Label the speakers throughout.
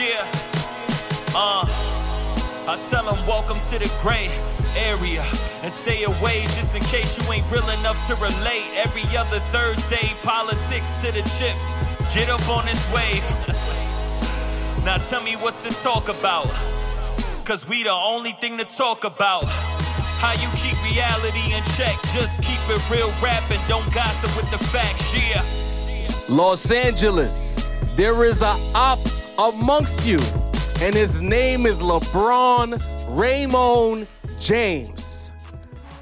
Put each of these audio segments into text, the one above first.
Speaker 1: Yeah. Uh, I tell them welcome to the gray area and stay away just in case you ain't real enough to relate. Every other Thursday, politics to the chips. Get up on this wave. now tell me what's to talk about. Cause we the only thing to talk about. How you keep reality in check. Just keep it real rap and don't gossip with the facts. Yeah.
Speaker 2: Los Angeles, there is a op amongst you, and his name is LeBron Raymond James.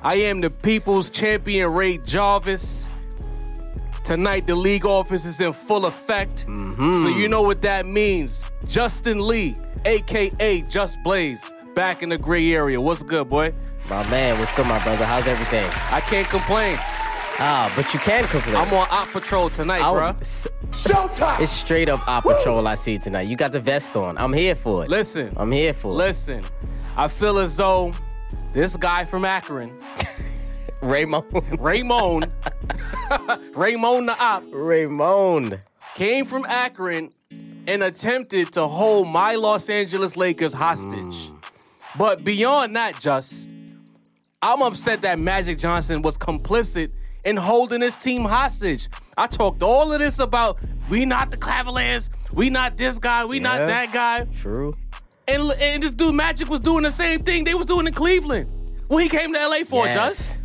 Speaker 2: I am the people's champion, Ray Jarvis. Tonight, the league office is in full effect. Mm-hmm. So, you know what that means. Justin Lee, aka Just Blaze, back in the gray area. What's good, boy?
Speaker 3: My man, what's good, my brother? How's everything?
Speaker 2: I can't complain.
Speaker 3: Ah, but you can complain.
Speaker 2: I'm on op patrol tonight,
Speaker 3: I
Speaker 2: bro.
Speaker 3: would- s- It's straight up op patrol I see tonight. You got the vest on. I'm here for it.
Speaker 2: Listen,
Speaker 3: I'm here for it.
Speaker 2: listen. I feel as though this guy from Akron,
Speaker 3: Raymond.
Speaker 2: Raymond, Raymond the op,
Speaker 3: Raymond.
Speaker 2: came from Akron and attempted to hold my Los Angeles Lakers hostage. But beyond that, just, I'm upset that Magic Johnson was complicit in holding his team hostage. I talked all of this about we not the Cavaliers, we not this guy, we not that guy.
Speaker 3: True.
Speaker 2: And, and this dude Magic was doing the same thing they was doing in Cleveland. when he came to LA for, Just?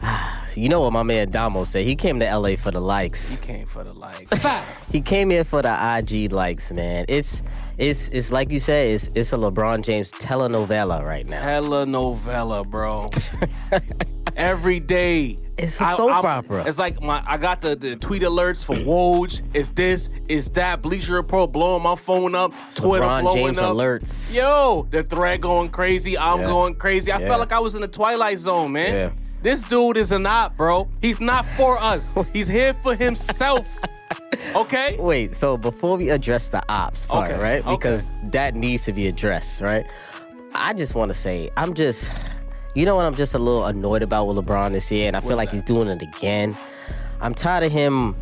Speaker 3: You know what my man Damo said? He came to LA for the likes.
Speaker 2: He came for the likes. Facts.
Speaker 3: He came here for the IG likes, man. It's it's it's like you said, it's it's a LeBron James telenovela right now.
Speaker 2: Telenovela, bro. Every day.
Speaker 3: It's a soap opera.
Speaker 2: It's like my I got the, the tweet alerts for Woj. It's this, it's that. Bleacher Report blowing my phone up. Twitter
Speaker 3: LeBron
Speaker 2: blowing
Speaker 3: James
Speaker 2: up.
Speaker 3: alerts.
Speaker 2: Yo, the thread going crazy. I'm
Speaker 3: Yeah.
Speaker 2: going crazy. I
Speaker 3: Yeah.
Speaker 2: felt like I was in the Twilight Zone, man.
Speaker 3: Yeah.
Speaker 2: This dude is an op, bro. He's not for us. He's here for himself. Okay?
Speaker 3: Wait, so before we address the ops part,
Speaker 2: Okay,
Speaker 3: right?
Speaker 2: okay.
Speaker 3: Because that needs to be addressed, right? I just want to say, I'm just, you know what? I'm just a little annoyed about with LeBron this year, and I feel like
Speaker 2: that?
Speaker 3: he's doing it again. I'm tired of him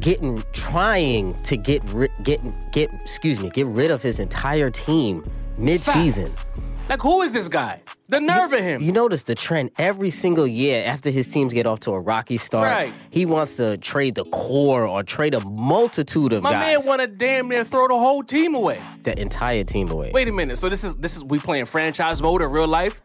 Speaker 3: getting, trying to get, ri- get, get, excuse me, get rid of his entire team mid-season.
Speaker 2: Like, who is this guy? The nerve of him.
Speaker 3: You notice the trend every single year after his teams get off to a rocky start.
Speaker 2: Right.
Speaker 3: He wants to trade the core or trade a multitude of
Speaker 2: My
Speaker 3: guys.
Speaker 2: man want to damn near throw the whole team away.
Speaker 3: the entire team away.
Speaker 2: Wait a minute. So this is this is we playing franchise mode in real life?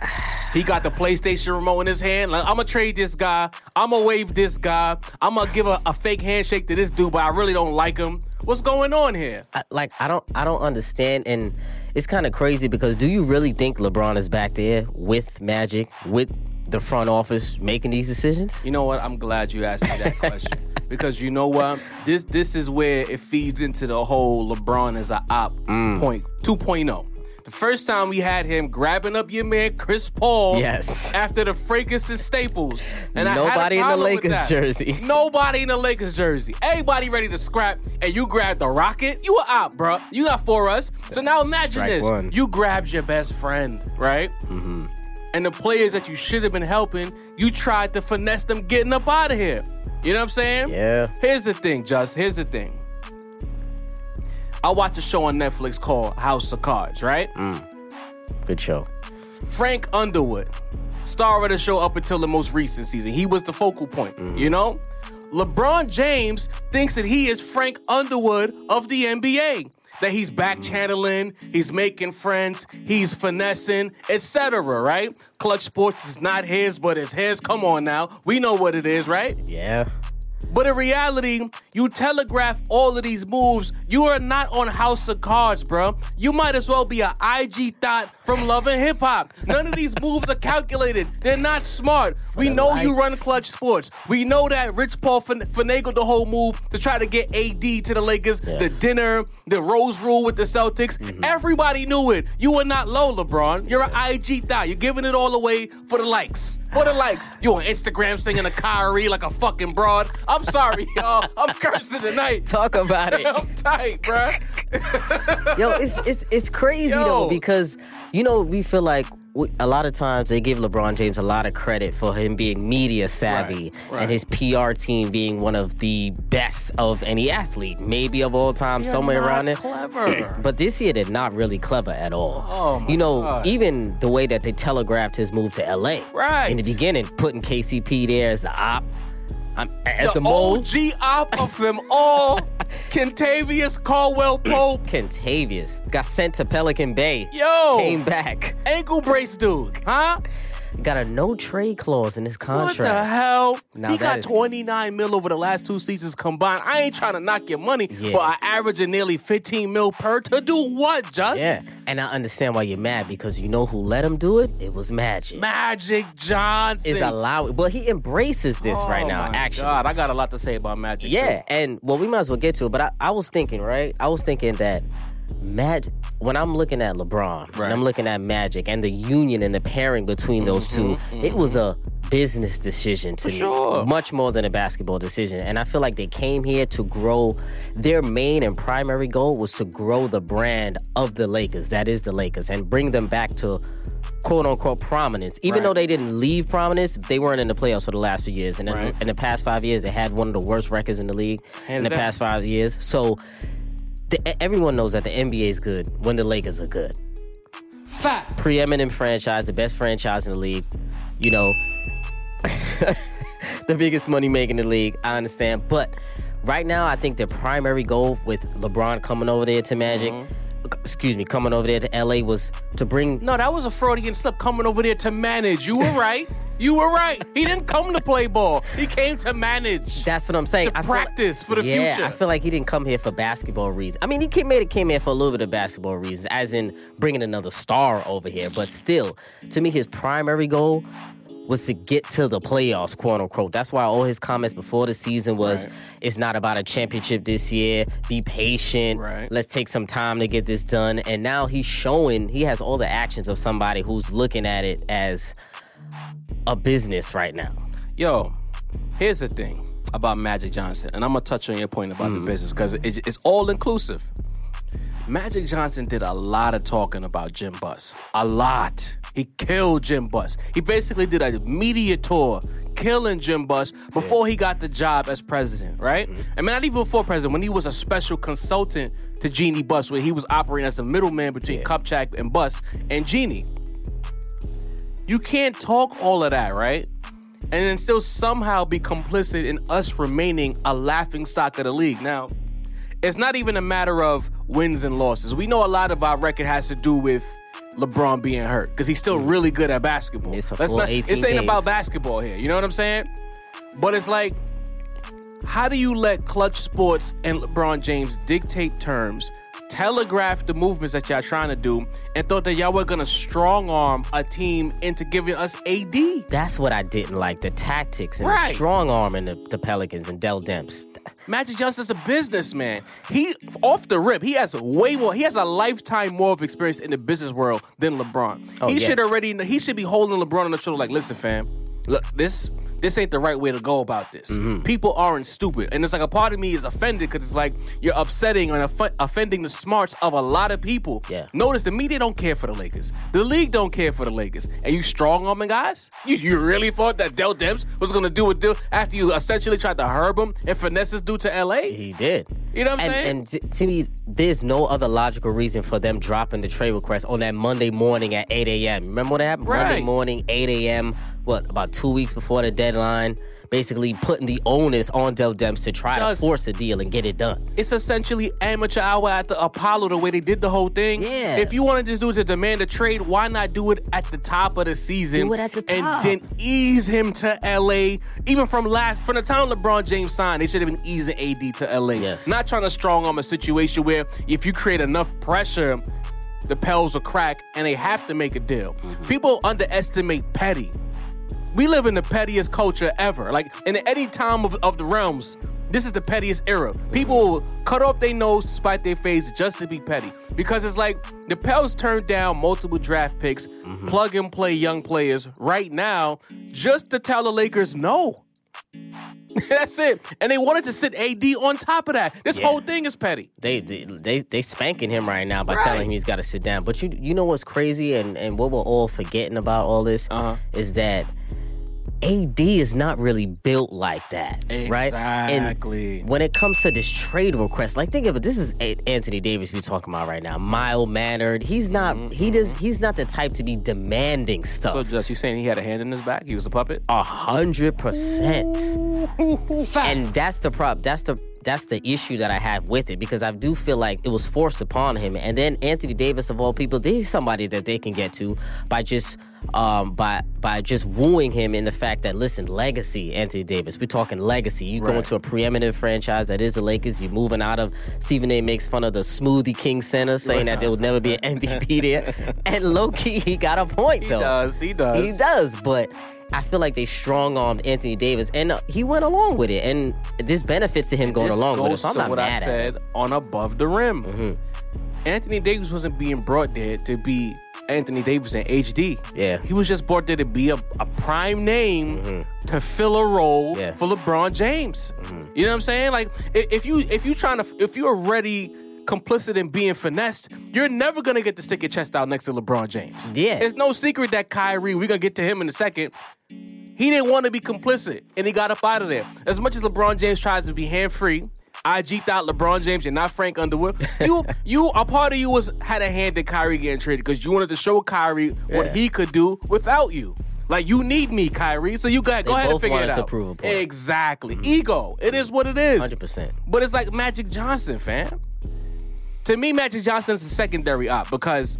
Speaker 2: He got the PlayStation remote in his hand. Like, I'm gonna trade this guy. I'm gonna wave this guy. I'm gonna give a, a fake handshake to this dude, but I really don't like him. What's going on here?
Speaker 3: I- like I don't I don't understand and it's kind of crazy because do you really think LeBron is back there with Magic with the front office making these decisions?
Speaker 2: You know what? I'm glad you asked me that question because you know what? This this is where it feeds into the whole LeBron is a op mm. point 2.0. The first time we had him grabbing up your man Chris Paul
Speaker 3: Yes.
Speaker 2: after the Frankenstein Staples. And I had a
Speaker 3: Nobody in the Lakers jersey.
Speaker 2: Nobody in the Lakers jersey. Everybody ready to scrap, and you grabbed the Rocket. You were out, bruh. You got for us. So now imagine
Speaker 3: Strike
Speaker 2: this:
Speaker 3: one.
Speaker 2: you grabbed your best friend, right? Mm-hmm. And the players that you should have been helping, you tried to finesse them getting up out of here. You know what I'm saying?
Speaker 3: Yeah.
Speaker 2: Here's the thing, Just. Here's the thing. I watch a show on Netflix called House of Cards, right? Mm.
Speaker 3: Good show.
Speaker 2: Frank Underwood, star of the show up until the most recent season. He was the focal point, you know? LeBron James thinks that he is Frank Underwood of the NBA. That he's back channeling, he's making friends, he's finessing, etc. Right? Clutch Sports is not his, but it's his. Come on now. We know what it is, right?
Speaker 3: Yeah.
Speaker 2: But in reality, you telegraph all of these moves. You are not on House of Cards, bro. You might as well be a IG thought from Love and Hip Hop. None of these moves are calculated. They're not smart. We know you run Clutch Sports. We know that Rich Paul fin- finagled the whole move to try to get AD to the Lakers, the dinner, the Rose Rule with the Celtics. Mm-hmm. Everybody knew it. You were not low, LeBron. You're an IG thought. You're giving it all away for the likes. For the likes. You on Instagram singing a Kyrie like a fucking broad. I'm sorry, y'all. I'm cursing tonight.
Speaker 3: Talk about it.
Speaker 2: I'm tight, bro.
Speaker 3: Yo, it's it's it's crazy
Speaker 2: Yo.
Speaker 3: though because you know we feel like a lot of times they give LeBron James a lot of credit for him being media savvy
Speaker 2: right.
Speaker 3: and his PR team being one of the best of any athlete, maybe of all time,
Speaker 2: You're
Speaker 3: somewhere around there.
Speaker 2: Clever.
Speaker 3: But this year, they're not really clever at all.
Speaker 2: Oh, my
Speaker 3: you know,
Speaker 2: God.
Speaker 3: even the way that they telegraphed his move to LA.
Speaker 2: Right.
Speaker 3: In the beginning, putting KCP there as the op, um, as
Speaker 2: the
Speaker 3: the mole.
Speaker 2: OG op of them all, Kentavious Caldwell Pope.
Speaker 3: Kentavious got sent to Pelican Bay.
Speaker 2: Yo.
Speaker 3: Came back.
Speaker 2: Ankle brace dude, huh?
Speaker 3: Got a no trade clause in his contract.
Speaker 2: What the hell?
Speaker 3: Now
Speaker 2: he got
Speaker 3: is-
Speaker 2: 29 mil over the last two seasons combined. I ain't trying to knock your money,
Speaker 3: Yeah.
Speaker 2: but I average nearly 15 mil per to do what, Just?
Speaker 3: Yeah, and I understand why you're mad because you know who let him do it? It was Magic.
Speaker 2: Magic Johnson.
Speaker 3: is allowed, but he embraces this right
Speaker 2: Oh
Speaker 3: now.
Speaker 2: my
Speaker 3: Actually,
Speaker 2: God, I got a lot to say about Magic.
Speaker 3: Yeah,
Speaker 2: too.
Speaker 3: and well, we might as well get to it. But I, I was thinking, right? I was thinking that Magic. When I'm looking at LeBron,
Speaker 2: Right.
Speaker 3: and I'm looking at Magic, and the union and the pairing between those mm-hmm, 2 mm-hmm. it was a business decision to me,
Speaker 2: sure.
Speaker 3: much more than a basketball decision. And I feel like they came here to grow. Their main and primary goal was to grow the brand of the Lakers. That is the Lakers, and bring them back to quote unquote prominence. Even
Speaker 2: Right.
Speaker 3: though they didn't leave prominence, they weren't in the playoffs for the last few years. And in,
Speaker 2: Right.
Speaker 3: in the past five years, they had one of the worst records in the league in the
Speaker 2: down.
Speaker 3: past five years. So the, everyone knows that the NBA is good when the Lakers are good.
Speaker 2: Fact.
Speaker 3: Preeminent franchise, the best franchise in the league. You know, the biggest money making in the league. I understand, but right now, I think the primary goal with LeBron coming over there to Magic. Mm-hmm. Excuse me, coming over there to LA was to bring
Speaker 2: No, that was a Freudian slip coming over there to manage. You were right. You were right. He didn't come to play ball. He came to manage.
Speaker 3: That's what I'm saying.
Speaker 2: To
Speaker 3: I feel
Speaker 2: practice for the
Speaker 3: yeah,
Speaker 2: future.
Speaker 3: I feel like he didn't come here for basketball reasons. I mean, he came, made it came here for a little bit of basketball reasons, as in bringing another star over here. But still, to me, his primary goal was to get to the playoffs, quote unquote. That's why all his comments before the season was,
Speaker 2: Right.
Speaker 3: "It's not about a championship this year. Be patient.
Speaker 2: Right.
Speaker 3: Let's take some time to get this done." And now he's showing he has all the actions of somebody who's looking at it as a business right now.
Speaker 2: Yo, here's the thing about Magic Johnson, and I'm gonna touch on your point about the hmm. business because it, it's all inclusive. Magic Johnson did a lot of talking about Jim Buss. A lot. He killed Jim Buss. He basically did a media tour killing Jim Buss before he got the job as president, right? Mm-hmm. I mean, not even before president, when he was a special consultant to Jeanie Buss, where he was operating as a middleman between Kupchak and Buss and Jeanie. You can't talk all of that, right? And then still somehow be complicit in us remaining a laughing stock of the league. Now, it's not even a matter of wins and losses. We know a lot of our record has to do with LeBron being hurt because he's still mm. really good at basketball.
Speaker 3: It's full
Speaker 2: not,
Speaker 3: 18
Speaker 2: this ain't about basketball here. You know what I'm saying? But it's like, how do you let Clutch Sports and LeBron James dictate terms, telegraph the movements that y'all trying to do, and thought that y'all were gonna strong arm a team into giving us AD?
Speaker 3: That's what I didn't like the tactics and
Speaker 2: Right.
Speaker 3: the strong arming the, the Pelicans and Dell Demps.
Speaker 2: Magic Johnson's a businessman. He off the rip, he has way more. He has a lifetime more of experience in the business world than LeBron.
Speaker 3: Oh,
Speaker 2: he
Speaker 3: yes.
Speaker 2: should already. He should be holding LeBron on the shoulder, like, listen, fam, look, this this ain't the right way to go about this.
Speaker 3: Mm-hmm.
Speaker 2: People aren't stupid, and it's like a part of me is offended because it's like you're upsetting and off- offending the smarts of a lot of people.
Speaker 3: Yeah.
Speaker 2: Notice the media don't care for the Lakers. The league don't care for the Lakers. And you strong arming guys? You, you really thought that Dell Demps was gonna do a deal after you essentially tried to herb him and finesse this dude to LA?
Speaker 3: He did.
Speaker 2: You know what I'm
Speaker 3: and,
Speaker 2: saying?
Speaker 3: And t- to me, there's no other logical reason for them dropping the trade request on that Monday morning at 8 a.m. Remember what happened? Monday morning, 8 a.m. What about two weeks before the deadline? Basically, putting the onus on Dell Demps to try
Speaker 2: Just-
Speaker 3: to force a deal and get it done.
Speaker 2: it's essentially amateur hour at the Apollo the way they did the whole thing.
Speaker 3: Yeah.
Speaker 2: If you want to just do it to demand a trade, why not do it at the top of the season?
Speaker 3: Do it at the top.
Speaker 2: And then ease him to LA. Even from last from the time LeBron James signed, they should have been easing AD to LA.
Speaker 3: Yes.
Speaker 2: Not trying to strong arm a situation where if you create enough pressure, the Pels will crack and they have to make a deal.
Speaker 3: Mm-hmm.
Speaker 2: People underestimate petty. We live in the pettiest culture ever. Like in any time of, of the realms, this is the pettiest era. People will cut off their nose to spite their face just to be petty. Because it's like the Pels turned down multiple draft picks, mm-hmm. plug and play young players right now, just to tell the Lakers no. That's it. And they wanted to sit AD on top of that. This
Speaker 3: Yeah.
Speaker 2: whole thing is petty.
Speaker 3: They they they, they spanking him right now by
Speaker 2: Right.
Speaker 3: telling him he's got to sit down. But you you know what's crazy and and what we're all forgetting about all this
Speaker 2: Uh-huh.
Speaker 3: is that AD is not really built like that, right?
Speaker 2: Exactly.
Speaker 3: When it comes to this trade request, like think of it, this is Anthony Davis we're talking about right now. Mild mannered. He's not. Mm-hmm. He does. He's not the type to be demanding stuff.
Speaker 2: So just you saying he had a hand in his back? He was a puppet?
Speaker 3: A hundred percent. And that's the prop. That's the that's the issue that I have with it because I do feel like it was forced upon him. And then Anthony Davis of all people, he's somebody that they can get to by just um by by just wooing him in the fact that listen, legacy, Anthony Davis. We're talking legacy. You go
Speaker 2: Right.
Speaker 3: into a preeminent franchise that is the Lakers. You're moving out of Stephen A. makes fun of the Smoothie King Center, saying that there will never be an MVP there. And low key, he got a point
Speaker 2: He
Speaker 3: though.
Speaker 2: He does. He does.
Speaker 3: He does, but I feel like they strong armed Anthony Davis, and uh, he went along with it, and this benefits to him going
Speaker 2: This
Speaker 3: along with it. So I'm not
Speaker 2: what
Speaker 3: mad
Speaker 2: I
Speaker 3: at
Speaker 2: said on above the rim. Mm-hmm. Anthony Davis wasn't being brought there to be Anthony Davis in HD.
Speaker 3: Yeah.
Speaker 2: He was just brought there to be a, a prime name mm-hmm. to fill a role
Speaker 3: Yeah.
Speaker 2: for LeBron James. Mm-hmm. You know what I'm saying? Like if you if you trying to if you're already complicit in being finessed, you're never gonna get to stick your chest out next to LeBron James.
Speaker 3: Yeah.
Speaker 2: It's no secret that Kyrie, we're gonna get to him in a second. He didn't want to be complicit, and he got up out of there. As much as LeBron James tries to be hand free, I G'd out LeBron James and not Frank Underwood. You, you, a part of you was had a hand in Kyrie getting traded because you wanted to show Kyrie what he could do without you. Like you need me, Kyrie. So you got go
Speaker 3: They
Speaker 2: ahead and figure it out.
Speaker 3: point. Mm-hmm.
Speaker 2: Exactly, ego. It is what it is.
Speaker 3: Hundred percent.
Speaker 2: But it's like Magic Johnson, fam. To me, Magic Johnson is a secondary op because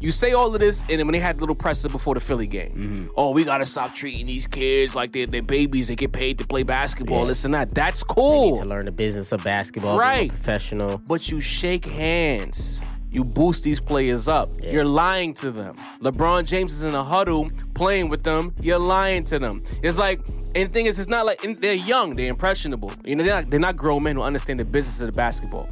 Speaker 2: you say all of this, and then when they had the little presser before the Philly game,
Speaker 3: Mm-hmm.
Speaker 2: oh, we gotta stop treating these kids like they're, they're babies. They get paid to play basketball.
Speaker 3: Yeah.
Speaker 2: This and that. That's
Speaker 3: Need
Speaker 2: cool.
Speaker 3: to learn the business of basketball,
Speaker 2: Right.
Speaker 3: professional.
Speaker 2: But you shake hands. You boost these players up.
Speaker 3: Yeah.
Speaker 2: You're lying to them. LeBron James is in a huddle playing with them. You're lying to them. It's like, and the thing is, it's not like they're young. They're impressionable. You know, they're not, they're not grown men who understand the business of the basketball.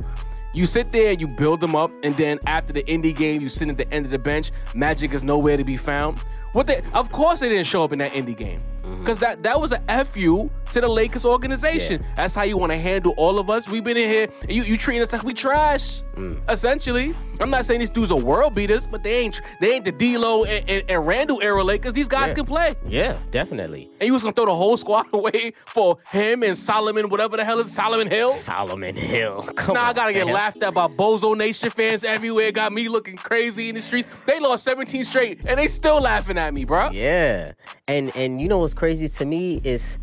Speaker 2: You sit there you build them up, and then after the indie game, you sit at the end of the bench. Magic is nowhere to be found. What they, of course, they didn't show up in that indie game Mm-hmm. because that that was a fu to the Lakers organization. That's how you want to handle all of us. We've been in here, and you you treating us like we trash. Mm. Essentially, I'm not saying these dudes are world beaters, but they ain't they ain't the D'Lo and, and, and Randle era Lakers. These guys
Speaker 3: Yeah.
Speaker 2: can play.
Speaker 3: Yeah, definitely.
Speaker 2: And you was gonna throw the whole squad away for him and Solomon, whatever the hell is Solomon Hill.
Speaker 3: Solomon Hill. Come
Speaker 2: Now I gotta get laughed at by Bozo Nation fans everywhere. Got me looking crazy in the streets. They lost 17 straight, and they still laughing at me, bro.
Speaker 3: Yeah, and and you know what's crazy to me is.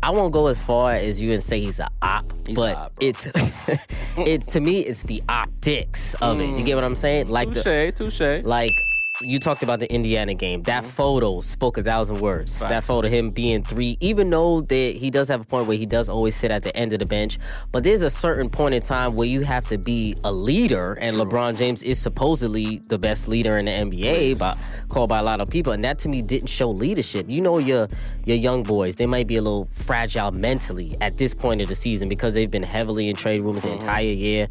Speaker 3: I won't go as far as you and say he's an op, but
Speaker 2: a op,
Speaker 3: it's it's to me it's the optics of it. You get what I'm saying? Like the
Speaker 2: Touche, touche.
Speaker 3: like you talked about the Indiana game. That
Speaker 2: Mm-hmm.
Speaker 3: photo spoke a thousand words. That photo, him being three, even though that he does have a point where he does always sit at the end of the bench, but there's a certain point in time where you have to be a leader, and LeBron James is supposedly the best leader in the NBA, by, called by a lot of people, and that to me didn't show leadership. You know, your your young boys, they might be a little fragile mentally at this point of the season because they've been heavily in trade rumors
Speaker 2: Mm-hmm.
Speaker 3: the entire year.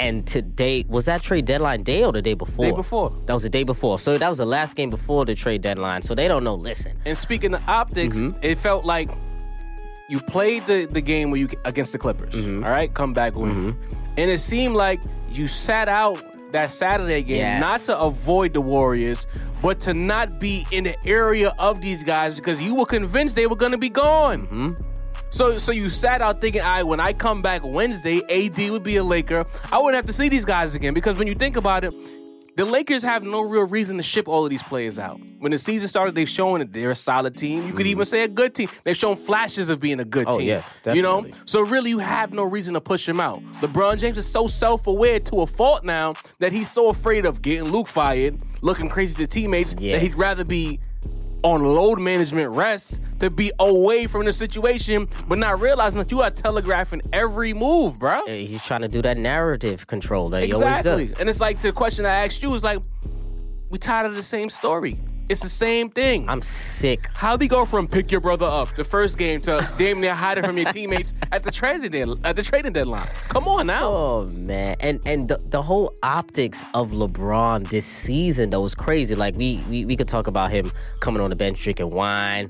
Speaker 3: And today was that trade deadline day or the day before?
Speaker 2: Day before.
Speaker 3: That was the day before. So that was the last game before the trade deadline. So they don't know. Listen,
Speaker 2: And speaking of optics,
Speaker 3: Mm-hmm.
Speaker 2: it felt like you played the, the game where you against the Clippers.
Speaker 3: Mm-hmm.
Speaker 2: all right, come back win. And it seemed like you sat out that Saturday game
Speaker 3: Yes.
Speaker 2: not to avoid the Warriors, but to not be in the area of these guys because you were convinced they were going to be gone.
Speaker 3: Mm-hmm.
Speaker 2: So, so you sat out thinking, "I when I come back Wednesday, AD would be a Laker. I wouldn't have to see these guys again." Because when you think about it, the Lakers have no real reason to ship all of these players out. When the season started, they've shown that they're a solid team. You could even mm. say a good team. They've shown flashes of being a good.
Speaker 3: Oh,
Speaker 2: team.
Speaker 3: yes,
Speaker 2: You know, so really, you have no reason to push him out. LeBron James is so self-aware to a fault now that he's so afraid of getting Luke fired, looking crazy to teammates
Speaker 3: Yeah.
Speaker 2: that he'd rather be on load management rest to be away from the situation, but not realizing that you are telegraphing every move, bro.
Speaker 3: he's trying to do that narrative control that he always
Speaker 2: Exactly.
Speaker 3: does.
Speaker 2: And it's like the question I asked you is like, we tired of the same story. It's the same thing.
Speaker 3: I'm sick.
Speaker 2: How do you go from pick your brother up the first game to damn near hiding from your teammates at the trading dead, at the trading deadline? Come on now.
Speaker 3: Oh man, and and the, the whole optics of LeBron this season though was crazy. Like we, we we could talk about him coming on the bench drinking wine,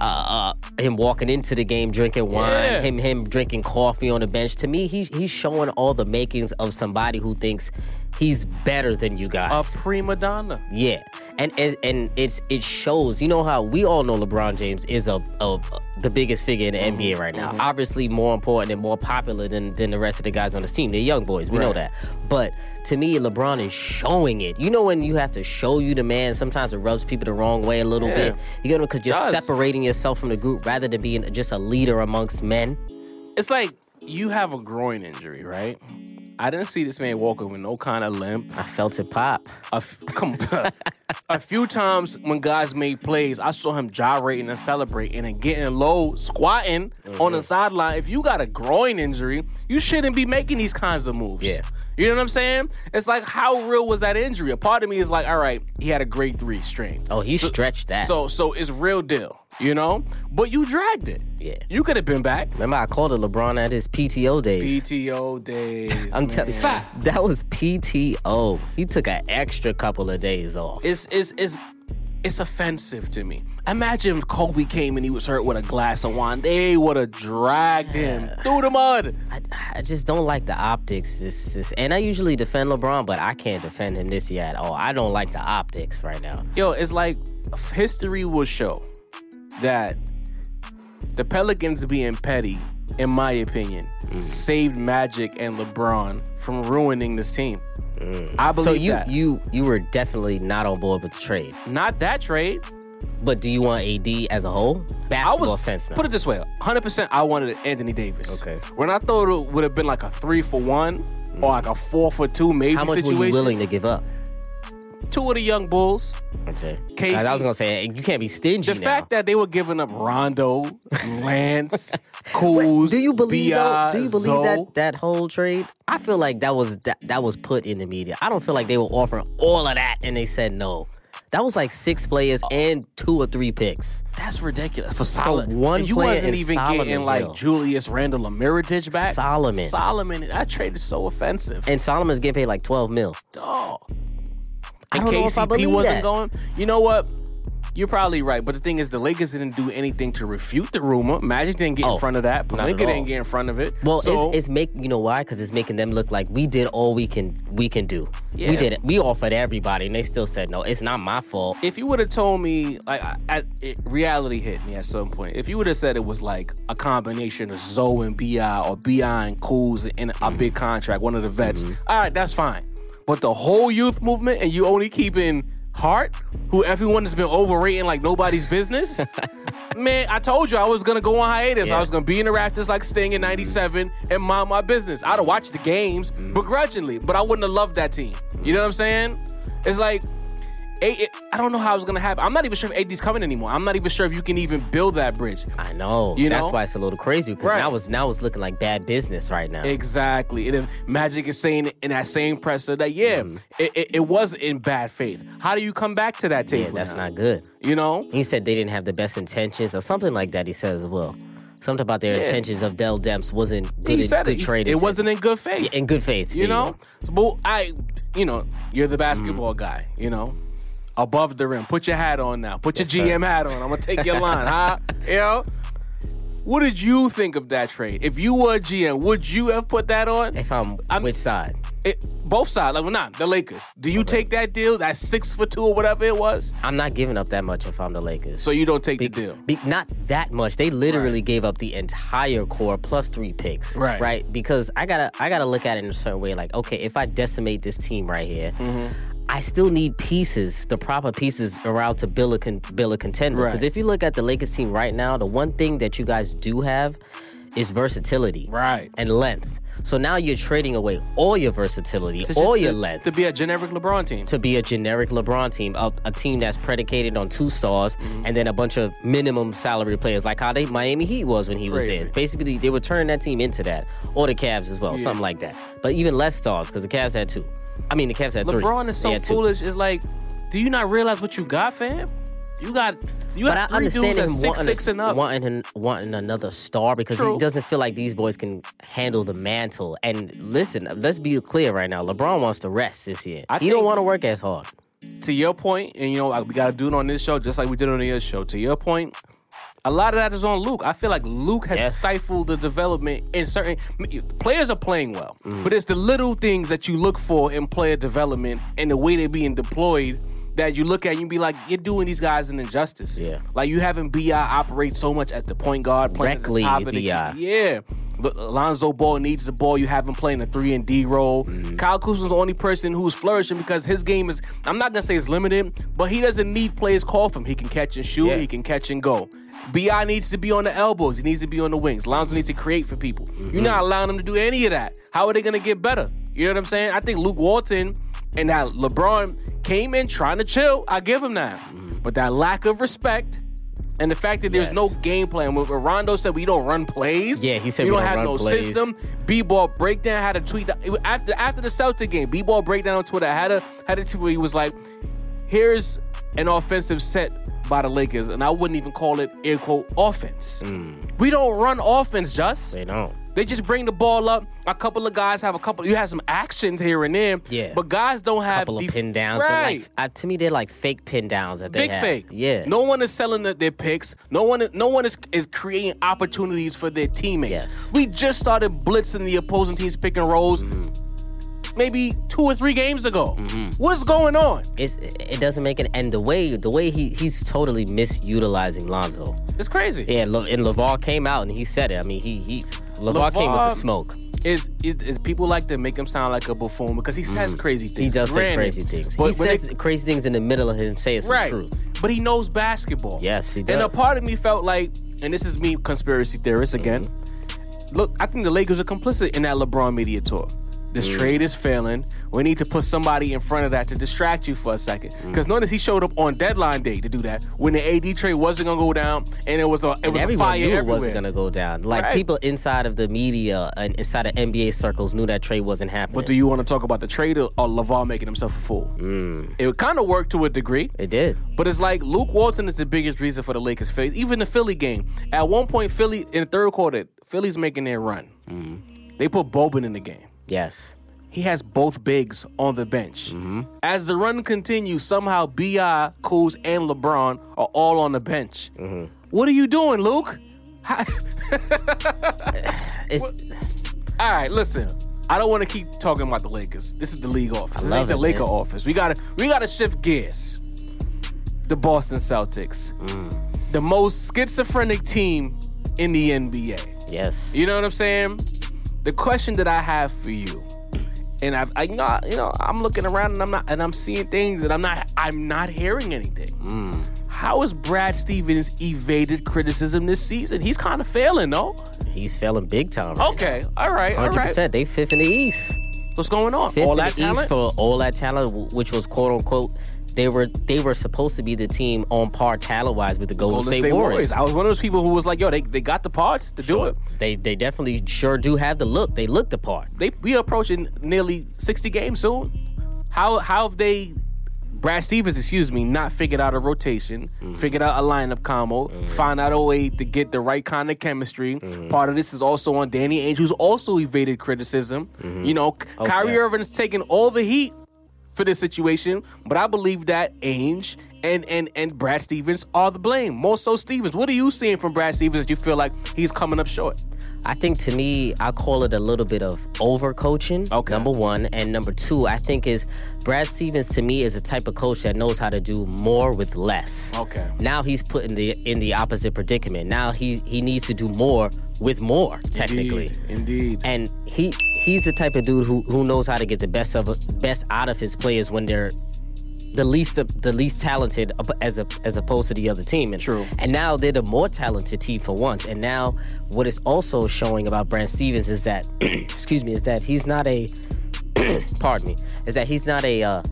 Speaker 3: uh, uh him walking into the game drinking wine,
Speaker 2: Yeah.
Speaker 3: him him drinking coffee on the bench. To me, he's he's showing all the makings of somebody who thinks he's better than you guys.
Speaker 2: A prima donna.
Speaker 3: Yeah, and and, and it's it shows. You know how we all know LeBron James is a, a the biggest figure in the
Speaker 2: Mm-hmm.
Speaker 3: NBA right now. Obviously, more important and more popular than than the rest of the guys on the team. They're young boys. We know that. But to me, LeBron is showing it. You know when you have to show you the man. Sometimes it rubs people the wrong way a little
Speaker 2: Yeah.
Speaker 3: bit. You know because you're separating yourself from the group rather than being just a leader amongst men.
Speaker 2: It's like you have a groin injury, right? I didn't see this man walking with no kind of limp.
Speaker 3: I felt it pop.
Speaker 2: A, f- come, a few times when guys made plays, I saw him gyrating and celebrating and getting low, squatting mm-hmm. on the sideline. If you got a groin injury, you shouldn't be making these kinds of moves.
Speaker 3: Yeah.
Speaker 2: You know what I'm saying? It's like, how real was that injury? A part of me is like, all right, he had a grade three strain.
Speaker 3: Oh, he stretched that.
Speaker 2: So, so it's real deal, you know? But you dragged it.
Speaker 3: yeah.
Speaker 2: You could have been back.
Speaker 3: Remember, I called it LeBron at his PTO days.
Speaker 2: PTO days.
Speaker 3: I'm telling you, that was PTO. He took an extra couple of days off.
Speaker 2: It's it's it's it's offensive to me. Imagine if Kobe came and he was hurt with a glass of wine. They would have dragged him through the mud.
Speaker 3: I, I just don't like the optics. This, this, and I usually defend LeBron, but I can't defend him this year at all. I don't like the optics right now.
Speaker 2: Yo, it's like history will show that the Pelicans being petty, in my opinion,
Speaker 3: Mm.
Speaker 2: saved Magic and LeBron from ruining this team. I believe
Speaker 3: Mm. So you
Speaker 2: that.
Speaker 3: you you were definitely not on board with the trade.
Speaker 2: Not that trade.
Speaker 3: But do you want AD as a whole?
Speaker 2: I was
Speaker 3: sense now.
Speaker 2: put it this way: 100. percent I wanted Anthony Davis.
Speaker 3: Okay.
Speaker 2: When I thought it would have been like a three for one or like a four for two, maybe
Speaker 3: How much
Speaker 2: situation.
Speaker 3: were you willing to give up?
Speaker 2: Two of the young bulls.
Speaker 3: Okay.
Speaker 2: Casey.
Speaker 3: 'Cause I was gonna say you can't be stingy
Speaker 2: The
Speaker 3: now.
Speaker 2: fact that they were giving up Rondo, Lance, Kuz,
Speaker 3: do you believe though?
Speaker 2: B.I.,
Speaker 3: Do you believe
Speaker 2: Zoe.
Speaker 3: that that whole trade? I feel like that was that, that was put in the media. I don't feel like they were offering all of that and they said no. That was like six players and two or three picks.
Speaker 2: That's ridiculous for Solomon.
Speaker 3: one
Speaker 2: And you
Speaker 3: player
Speaker 2: wasn't even
Speaker 3: Solomon
Speaker 2: getting like
Speaker 3: Hill.
Speaker 2: Julius Randle or Mirotic back.
Speaker 3: Solomon.
Speaker 2: Solomon. That trade is so offensive.
Speaker 3: And Solomon's getting paid like twelve mil.
Speaker 2: dog.
Speaker 3: I
Speaker 2: And
Speaker 3: don't know if I
Speaker 2: KCP wasn't
Speaker 3: that.
Speaker 2: going. You know what? You're probably right, but the thing is, the Lakers didn't do anything to refute the rumor. Magic didn't get
Speaker 3: Oh,
Speaker 2: in front of that.
Speaker 3: Pelinka
Speaker 2: didn't get in front of it.
Speaker 3: Well,
Speaker 2: so,
Speaker 3: it's, it's make you know why? Because it's making them look like we did all we can we can do.
Speaker 2: Yeah.
Speaker 3: We did it. We offered everybody, and they still said no. It's not my fault.
Speaker 2: if you would have told me, like, I, I, it, reality hit me at some point. If you would have said it was like a combination of Zoe and Bi or Bi and Kuz in a big contract, one of the vets, mm-hmm. all right, that's fine. But the whole youth movement, and you only keeping Hart, who everyone has been overrating like nobody's business. Man, I told you I was gonna go on hiatus.
Speaker 3: Yeah.
Speaker 2: I was gonna be in the rafters like Sting in '97 and mind my business. I'd have watched the games mm. begrudgingly, but I wouldn't have loved that team. You know what I'm saying? It's like, I don't know how it's gonna happen. I'm not even sure if AD's coming anymore. I'm not even sure if you can even build that bridge.
Speaker 3: I know.
Speaker 2: You
Speaker 3: That's
Speaker 2: know?
Speaker 3: why it's a little crazy. Because
Speaker 2: Right.
Speaker 3: now it's now it's looking like bad business right now.
Speaker 2: Exactly. And if Magic is saying in that same presser that yeah, mm-hmm. it, it, it was in bad faith. How do you come back to that table?
Speaker 3: yeah, that's
Speaker 2: now?
Speaker 3: not good.
Speaker 2: You know.
Speaker 3: He said they didn't have the best intentions or something like that. He said as well. Something about their
Speaker 2: Yeah.
Speaker 3: intentions of Dell Demps wasn't good.
Speaker 2: He
Speaker 3: in,
Speaker 2: said
Speaker 3: good
Speaker 2: it.
Speaker 3: Trade.
Speaker 2: It wasn't in good faith.
Speaker 3: in good faith.
Speaker 2: you
Speaker 3: there
Speaker 2: know. But I, you know, you're the mm-hmm. basketball guy. You know, above the rim. Put your hat on now. Put
Speaker 3: Yes,
Speaker 2: your
Speaker 3: sir.
Speaker 2: GM hat on. I'm gonna take your line, huh? You know. What did you think of that trade? If you were a GM, would you have put that on?
Speaker 3: If I'm,
Speaker 2: I'm-
Speaker 3: which side?
Speaker 2: It, both sides, like well, not the Lakers. Do you take that deal? That six for two or whatever it was.
Speaker 3: I'm not giving up that much if I'm the Lakers.
Speaker 2: So you don't take
Speaker 3: Be-
Speaker 2: the deal.
Speaker 3: be- not that much. They literally gave up the entire core plus three picks.
Speaker 2: Right.
Speaker 3: Right. Because I gotta I gotta look at it in a certain way. Like, okay, if I decimate this team right here,
Speaker 2: Mm-hmm.
Speaker 3: I still need pieces, the proper pieces around to build a con- build a contender.
Speaker 2: Right.
Speaker 3: Because if you look at the Lakers team right now, the one thing that you guys do have is versatility.
Speaker 2: Right.
Speaker 3: And length. So now you're trading away all your versatility, all your
Speaker 2: to-
Speaker 3: length
Speaker 2: to be a generic LeBron team.
Speaker 3: to be a generic LeBron team, a, a team that's predicated on two stars
Speaker 2: Mm-hmm.
Speaker 3: and then a bunch of minimum salary players, like how they Miami Heat was when he was there. Basically, they were turning that team into that, or the Cavs as well,
Speaker 2: Yeah.
Speaker 3: something like that. But even less stars because the Cavs had two. I mean, the Cavs had three.
Speaker 2: LeBron is so
Speaker 3: had two.
Speaker 2: foolish. It's like Do you not realize what you got, fam? You got you
Speaker 3: But I
Speaker 2: got three
Speaker 3: understand him
Speaker 2: six,
Speaker 3: wanting,
Speaker 2: six
Speaker 3: a,
Speaker 2: and up.
Speaker 3: wanting him- wanting another star because
Speaker 2: True.
Speaker 3: he doesn't feel like these boys can handle the mantle. And listen, let's be clear right now. LeBron wants to rest this year.
Speaker 2: I
Speaker 3: he don't want to work as hard.
Speaker 2: to your point, and you know, we got to do it on this show just like we did on the other show. To your point, a lot of that is on Luke. I feel like Luke has
Speaker 3: Yes.
Speaker 2: stifled the development in certain players are playing well,
Speaker 3: Mm.
Speaker 2: but it's the little things that you look for in player development and the way they're being deployed that you look at and you be like, you're doing these guys an injustice.
Speaker 3: Yeah.
Speaker 2: Like you having Bi operate so much at the point guard, playing
Speaker 3: Reckley
Speaker 2: at the top of the
Speaker 3: B.I..
Speaker 2: yeah. Look, Alonzo Ball needs the ball. You have him playing a three and D role.
Speaker 3: Mm-hmm.
Speaker 2: Kyle Kuzma's the only person who's flourishing because his game is. I'm not gonna say it's limited, but he doesn't need players call from. He can catch and shoot.
Speaker 3: Yeah.
Speaker 2: He can catch and go. Bi needs to be on the elbows. He needs to be on the wings. Lonzo needs to create for people.
Speaker 3: Mm-hmm.
Speaker 2: You're not allowing them to do any of that. How are they gonna get better? You know what I'm saying? I think Luke Walton and that LeBron came in trying to chill. I give him that, but that lack of respect. And the fact that there's
Speaker 3: Yes.
Speaker 2: no game plan. When Rondo said we don't run plays,
Speaker 3: Yeah, he said
Speaker 2: we
Speaker 3: we
Speaker 2: don't
Speaker 3: don't
Speaker 2: have
Speaker 3: run
Speaker 2: no
Speaker 3: plays.
Speaker 2: system. B-ball breakdown had a tweet that, after after the Celtic game. B-ball breakdown on Twitter had a had a tweet where he was like, "Here's an offensive set by the Lakers, and I wouldn't even call it air quote offense.
Speaker 3: Mm.
Speaker 2: We don't run offense, just
Speaker 3: They don't.
Speaker 2: They just bring the ball up. A couple of guys have a couple. You have some actions here and there.
Speaker 3: Yeah.
Speaker 2: but guys don't have a
Speaker 3: couple of pin downs,
Speaker 2: Right.
Speaker 3: but like uh, to me, they're like fake pin downs that they
Speaker 2: Big
Speaker 3: have.
Speaker 2: fake.
Speaker 3: Yeah.
Speaker 2: No one is selling the, their picks. No one. No one is is creating opportunities for their teammates.
Speaker 3: Yes.
Speaker 2: We just started blitzing the opposing team's pick and rolls.
Speaker 3: Mm-hmm.
Speaker 2: Maybe two or three games ago. What's going on?
Speaker 3: It's, it doesn't make an and the way the way he he's totally misutilizing Lonzo.
Speaker 2: It's crazy.
Speaker 3: Yeah, Le- and LaVar came out and he said it. I mean, he he LaVar came with the smoke.
Speaker 2: Is it, it- people like to make him sound like a buffoon because he says crazy things.
Speaker 3: Mm. He does say crazy things.
Speaker 2: But
Speaker 3: he says crazy things in the middle of him saying some
Speaker 2: right.
Speaker 3: truth.
Speaker 2: But he knows basketball.
Speaker 3: Yes, he does.
Speaker 2: And a part of me felt like, and this is me, conspiracy theorist again.
Speaker 3: Mm-hmm.
Speaker 2: Look, I think the Lakers are complicit in that LeBron media tour. This
Speaker 3: Mm.
Speaker 2: trade is failing. We need to put somebody in front of that to distract you for a second.
Speaker 3: Mm.
Speaker 2: Because notice he showed up on deadline day to do that when the AD trade wasn't gonna go down, and it was a it
Speaker 3: And
Speaker 2: was a
Speaker 3: everyone
Speaker 2: fire
Speaker 3: knew it wasn't gonna go down. Like
Speaker 2: Right.
Speaker 3: people inside of the media and inside of NBA circles knew that trade wasn't happening.
Speaker 2: But do you want to talk about the trade or, or LaVar making himself a fool?
Speaker 3: Mm.
Speaker 2: It kind of worked to a degree.
Speaker 3: it did.
Speaker 2: But it's like Luke Walton is the biggest reason for the Lakers' faith. Even the Philly game. At one point, Philly in the third quarter, Philly's making their run. They put Boban in the game.
Speaker 3: Yes.
Speaker 2: He has both bigs on the bench.
Speaker 3: Mm-hmm.
Speaker 2: As the run continues, somehow Bi, Kuz, and LeBron are all on the bench.
Speaker 3: Mm-hmm.
Speaker 2: What are you doing, Luke? How- all right, listen. I don't want to keep talking about the Lakers. This is the league office. This ain't the
Speaker 3: it,
Speaker 2: Laker
Speaker 3: man.
Speaker 2: office. We gotta we gotta shift gears. The Boston Celtics,
Speaker 3: Mm.
Speaker 2: the most schizophrenic team in the NBA.
Speaker 3: yes.
Speaker 2: You know what I'm saying? The question that I have for you, and I've, I, you know, you know, I'm looking around and I'm not, and I'm seeing things, and I'm not, I'm not hearing anything.
Speaker 3: Mm.
Speaker 2: How has Brad Stevens evaded criticism this season? He's kind of failing, though.
Speaker 3: He's failing big time. Right
Speaker 2: Okay, all right, all
Speaker 3: Hundred
Speaker 2: right.
Speaker 3: They fifth in the East.
Speaker 2: What's going on?
Speaker 3: Fifth
Speaker 2: All
Speaker 3: in
Speaker 2: that.
Speaker 3: East for all that talent, which was quote unquote. They were they were supposed to be the team on par talent wise with the Golden,
Speaker 2: Golden
Speaker 3: State,
Speaker 2: State
Speaker 3: Warriors.
Speaker 2: Warriors. I was one of those people who was like, "Yo, they, they got the parts to do it."
Speaker 3: They they definitely sure do have the look. They look the part.
Speaker 2: They we approaching nearly sixty games soon. How how have they, Brad Stevens, excuse me, not figured out a rotation, mm-hmm. figured out a lineup combo, mm-hmm. find out a way to get the right kind of chemistry. Mm-hmm. Part of this is also on Danny Ainge, who's also evaded criticism. You know, K- Kyrie
Speaker 3: yes.
Speaker 2: Irving is taking all the heat for this situation, but I believe that Ainge and and and Brad Stevens are the blame. More so Stevens. What are you seeing from Brad Stevens that you feel like he's coming up short?
Speaker 3: I think to me, I call it a little bit of overcoaching.
Speaker 2: Okay.
Speaker 3: Number one, and number two, I think is Brad Stevens to me is a type of coach that knows how to do more with less.
Speaker 2: Okay.
Speaker 3: Now he's put in the in the opposite predicament. Now he he needs to do more with more. Technically.
Speaker 2: Indeed. Indeed.
Speaker 3: and he he's the type of dude who who knows how to get the best of best out of his players when they're the least the least talented as a, as opposed to the other team. And,
Speaker 2: True.
Speaker 3: And now they're the more talented team for once. And now what is also showing about Brad Stevens is that excuse me is that he's not a pardon me is that he's not a uh,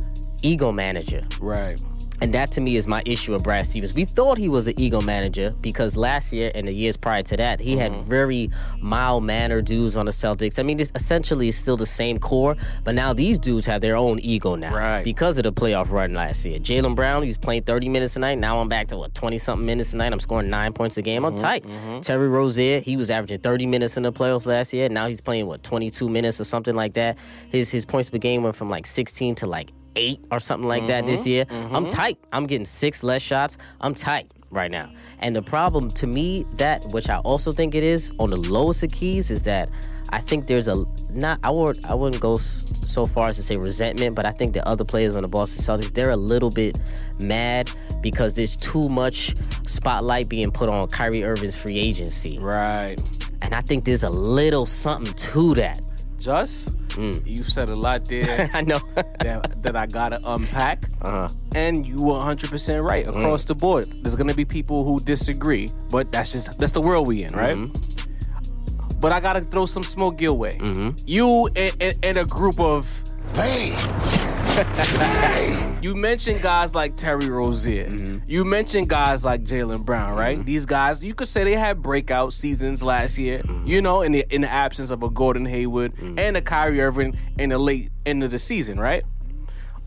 Speaker 3: ego manager.
Speaker 2: Right.
Speaker 3: And that to me is my issue with Brad Stevens. We thought he was an ego manager because last year and the years prior to that, he had
Speaker 2: Mm-hmm.
Speaker 3: very mild mannered dudes on the Celtics. I mean, this essentially is still the same core, but now these dudes have their own ego now
Speaker 2: Right.
Speaker 3: because of the playoff run last year. Jaylen Brown, he was playing 30 minutes a night. Now I'm back to what 20 something minutes a night. I'm scoring nine points a game. I'm
Speaker 2: Mm-hmm,
Speaker 3: tight. Terry Rozier, he was averaging 30 minutes in the playoffs last year. Now he's playing what 22 minutes or something like that. His his points per game went from like 16 to like eight or something like that
Speaker 2: Mm-hmm,
Speaker 3: this year. I'm tight. I'm getting six less shots. I'm tight right now. And the problem to me that which I also think it is on the lowest of keys is that I think there's a not I would I wouldn't go so far as to say resentment, but I think the other players on the Boston Celtics they're a little bit mad because there's too much spotlight being put on Kyrie Irving's free agency,
Speaker 2: Right.
Speaker 3: and I think there's a little something to that.
Speaker 2: Just,
Speaker 3: Mm.
Speaker 2: you said a lot there
Speaker 3: I know.
Speaker 2: that, that I gotta unpack.
Speaker 3: uh-huh.
Speaker 2: And you were 100% right across the board. There's gonna be people who disagree, but that's just that's the world we in, right? But I gotta throw some smoke your way. You and, and, and a group of you mentioned guys like Terry Rozier. Mm-hmm. You mentioned guys like Jaylen Brown, right? Mm-hmm. These guys, you could say they had breakout seasons last year. Mm-hmm. You know, in the in the absence of a Gordon Hayward and a Kyrie Irving in the late end of the season, right?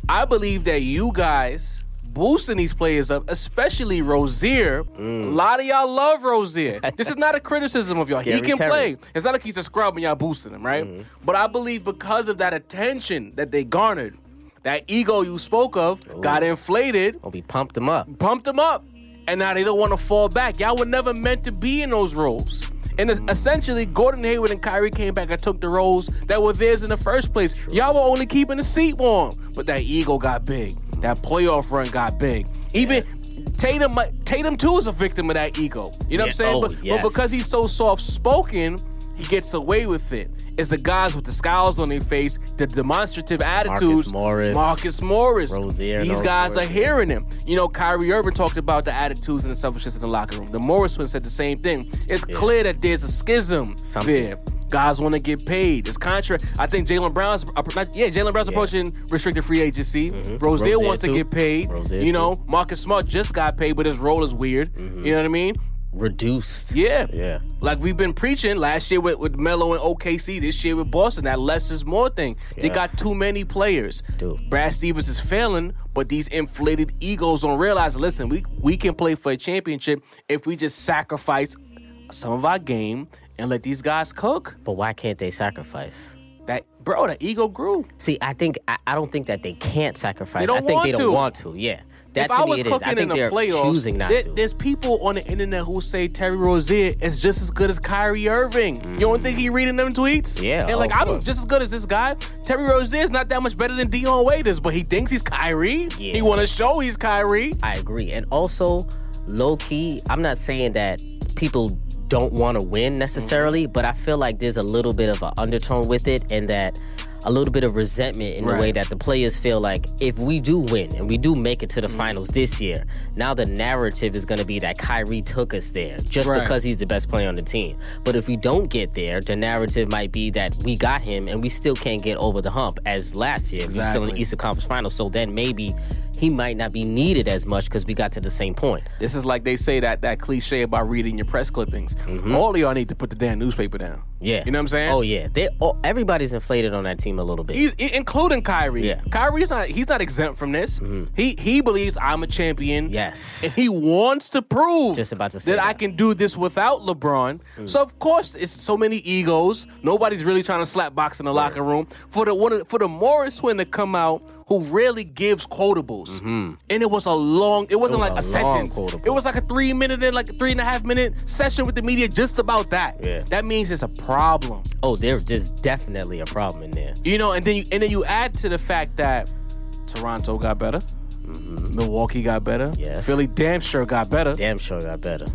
Speaker 2: I believe that you guys boosting these players up, especially Rozier. Mm. A lot of y'all love Rozier. this is not a criticism of y'all. he can
Speaker 3: Terry.
Speaker 2: play. It's not like he's a scrub and y'all boosting him, right? Mm-hmm. But I believe because of that attention that they garnered, that ego you spoke of got inflated,
Speaker 3: Well, we pumped them up.
Speaker 2: pumped them up, and now they don't want to fall back. Y'all were never meant to be in those roles. And essentially, Gordon Hayward and Kyrie came back and took the roles that were theirs in the first place. Y'all were only keeping the seat warm, but that ego got big. That playoff run got big. Even Tatum, Tatum too is a victim of that ego. You know what I'm saying?
Speaker 3: oh,
Speaker 2: but,
Speaker 3: yes.
Speaker 2: but because he's so soft spoken, he gets away with it. It's the guys with the scowls on their face, the demonstrative attitudes.
Speaker 3: Morris.
Speaker 2: Marcus Morris.
Speaker 3: Rozier
Speaker 2: These guys are hearing him. You know, Kyrie Irving talked about the attitudes and the selfishness in the locker room. The Morris twins said the same thing. It's clear that there's a schism
Speaker 3: Something.
Speaker 2: there. Guys want to get paid. It's contrary. I think Jaylen Brown's, uh, yeah, Jaylen Brown's approaching restricted free agency. Rozier,
Speaker 3: Rozier
Speaker 2: wants to get paid.
Speaker 3: Rozier
Speaker 2: you know,
Speaker 3: too.
Speaker 2: Marcus Smart just got paid, but his role is weird. You know what I mean?
Speaker 3: Reduced.
Speaker 2: Yeah.
Speaker 3: Yeah.
Speaker 2: Like we've been preaching last year with, with Melo and OKC, this year with Boston, that less is more thing. They got too many players.
Speaker 3: Do.
Speaker 2: Brad Stevens is failing, but these inflated egos don't realize, listen, we, we can play for a championship if we just sacrifice some of our game and let these guys cook.
Speaker 3: But why can't they sacrifice?
Speaker 2: That bro, the ego grew.
Speaker 3: See, I think I, I don't think that they can't sacrifice.
Speaker 2: They
Speaker 3: I think they don't
Speaker 2: to.
Speaker 3: want to. Yeah, that
Speaker 2: if I was cooking
Speaker 3: I
Speaker 2: in the playoffs,
Speaker 3: choosing not
Speaker 2: there- there's people on the internet who say Terry Rozier is just as good as Kyrie Irving. You don't think he reading them tweets?
Speaker 3: Yeah,
Speaker 2: And like
Speaker 3: of
Speaker 2: I'm just as good as this guy. Terry Rozier is not that much better than Dion Waiters, but he thinks he's Kyrie.
Speaker 3: Yeah.
Speaker 2: He want to show he's Kyrie.
Speaker 3: I agree. And also, low key, I'm not saying that people don't want to win necessarily,
Speaker 2: Mm-hmm.
Speaker 3: but I feel like there's a little bit of an undertone with it, and that a little bit of resentment in the way that the players feel like if we do win and we do make it to
Speaker 2: Mm-hmm.
Speaker 3: the finals this year, now the narrative is going to be that Kyrie took us there just
Speaker 2: Right.
Speaker 3: because he's the best player on the team. But if we don't get there, the narrative might be that we got him and we still can't get over the hump as last year. Exactly. We're still in the. Eastern Conference Finals, so then maybe he might not be needed as much because we got to the same point.
Speaker 2: This is like they say that that cliche about reading your press clippings. All of y'all need to put the damn newspaper down.
Speaker 3: Mm-hmm. Yeah.
Speaker 2: You know what I'm saying?
Speaker 3: Oh yeah. They oh, everybody's inflated on that team a little bit.
Speaker 2: He's including Kyrie.
Speaker 3: Yeah. Mm-hmm.
Speaker 2: Kyrie's not he's not exempt from this. He he believes I'm a champion.
Speaker 3: yes.
Speaker 2: And he wants to prove
Speaker 3: Just about to say
Speaker 2: that, I
Speaker 3: that. Mm.
Speaker 2: can do this without LeBron. So of course it's so many egos. Nobody's really trying to slap box in the locker room. For the one for the Morris twin to come out who rarely gives quotables. And it was a long it wasn't
Speaker 3: Mm-hmm. It
Speaker 2: like a,
Speaker 3: a
Speaker 2: sentence.
Speaker 3: quotable.
Speaker 2: It was like a three minute and like a three and a half minute session with the media just about that.
Speaker 3: Yeah.
Speaker 2: That means it's a problem.
Speaker 3: oh, there, there's definitely a problem in there.
Speaker 2: You know, and then you and then you add to the fact that Toronto got better, mm-hmm. Milwaukee got better,
Speaker 3: Yes.
Speaker 2: Philly damn sure got better.
Speaker 3: Damn sure got better.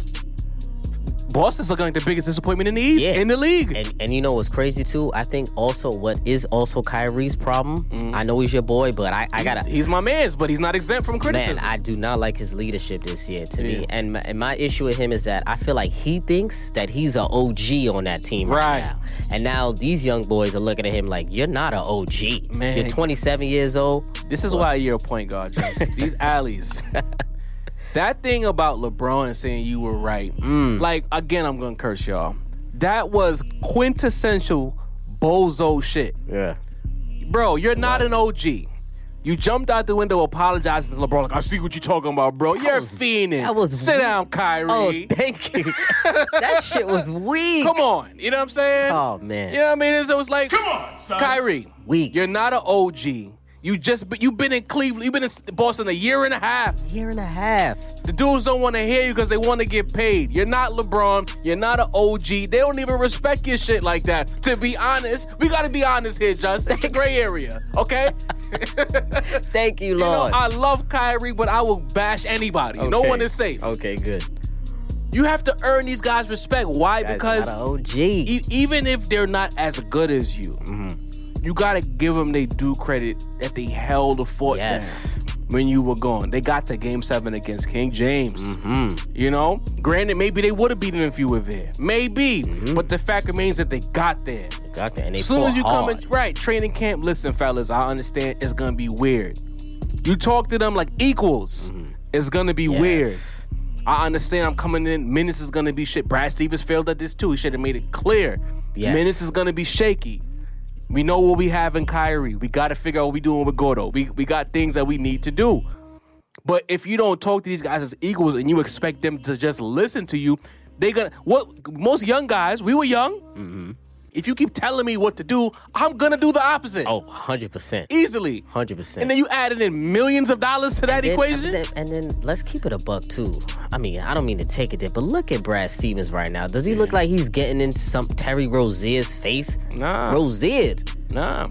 Speaker 2: Boston's looking like the biggest disappointment in the East
Speaker 3: Yeah.
Speaker 2: in the league.
Speaker 3: And and you know what's crazy too? I think also what is also Kyrie's problem. Mm-hmm. I know he's your boy, but I, I gotta
Speaker 2: he's my man's, but he's not exempt from
Speaker 3: Man,
Speaker 2: criticism.
Speaker 3: I do not like his leadership this year to me. And my, and my issue with him is that I feel like he thinks that he's an OG on that team right,
Speaker 2: Right.
Speaker 3: now. And now these young boys are looking at him like, you're not an OG.
Speaker 2: Man.
Speaker 3: You're 27 years old.
Speaker 2: This is why you're a point guard. These alleys. that thing about LeBron and saying you were right.
Speaker 3: Mm.
Speaker 2: Like again, I'm gonna curse y'all. That was quintessential bozo shit.
Speaker 3: Yeah.
Speaker 2: Bro, you're not an OG. You jumped out the window apologizing to LeBron. Like, I see what you're talking about, bro. You're
Speaker 3: was-
Speaker 2: fiending.
Speaker 3: that was
Speaker 2: Sit
Speaker 3: weak.
Speaker 2: down, Kyrie.
Speaker 3: Oh, thank you. that shit was weak.
Speaker 2: Come on. You know what I'm saying?
Speaker 3: Oh, man.
Speaker 2: You know what I mean? It's- It was like, come on, son. Kyrie,
Speaker 3: Weak.
Speaker 2: you're not an OG. You just, but you've been in Cleveland, you've been in Boston a year and a half.
Speaker 3: Year and a half.
Speaker 2: The dudes don't want to hear you because they want to get paid. You're not LeBron. You're not an OG. They don't even respect your shit like that. To be honest, we got to be honest here, Just. It's a gray area, okay?
Speaker 3: Thank you,
Speaker 2: You know,
Speaker 3: Lord.
Speaker 2: I love Kyrie, but I will bash anybody. No one is safe.
Speaker 3: Okay, good.
Speaker 2: You have to earn these guys respect. Why?
Speaker 3: That's
Speaker 2: because
Speaker 3: not an OG.
Speaker 2: e- even if they're not as good as you,
Speaker 3: Mm-hmm.
Speaker 2: You gotta give them they due credit that they held the fort
Speaker 3: Yes.
Speaker 2: down when you were gone. They got to Game Seven against King James.
Speaker 3: Mm-hmm.
Speaker 2: You know, granted, maybe they would have beaten if you were there, maybe,
Speaker 3: Mm-hmm.
Speaker 2: but the fact remains that they got there.
Speaker 3: They Got there, And they
Speaker 2: As soon as you come in, right, training camp. Listen, fellas, I understand it's gonna be weird. You talk to them like equals. It's gonna be weird. I understand I'm coming in. Minutes is gonna be shit. Brad Stevens failed at this too. He should have made it clear.
Speaker 3: Yes.
Speaker 2: Minutes is gonna be shaky. We know what we have in Kyrie. We gotta figure out what we doing with Gordo. We we got things that we need to do. But if you don't talk to these guys as equals and you expect them to just listen to you, they gonna what most young guys, we were young.
Speaker 3: Mm-hmm.
Speaker 2: If you keep telling me what to do, I'm gonna do the opposite.
Speaker 3: Oh, 100%.
Speaker 2: Easily.
Speaker 3: 100%.
Speaker 2: And then you added in millions of dollars to that
Speaker 3: Then-
Speaker 2: equation.
Speaker 3: And then, and then let's keep it a buck too. I mean, I don't mean to take it there, but look at Brad Stevens right now. Does he look like he's getting into some Terry Rozier's face?
Speaker 2: Nah.
Speaker 3: Rozier,
Speaker 2: nah.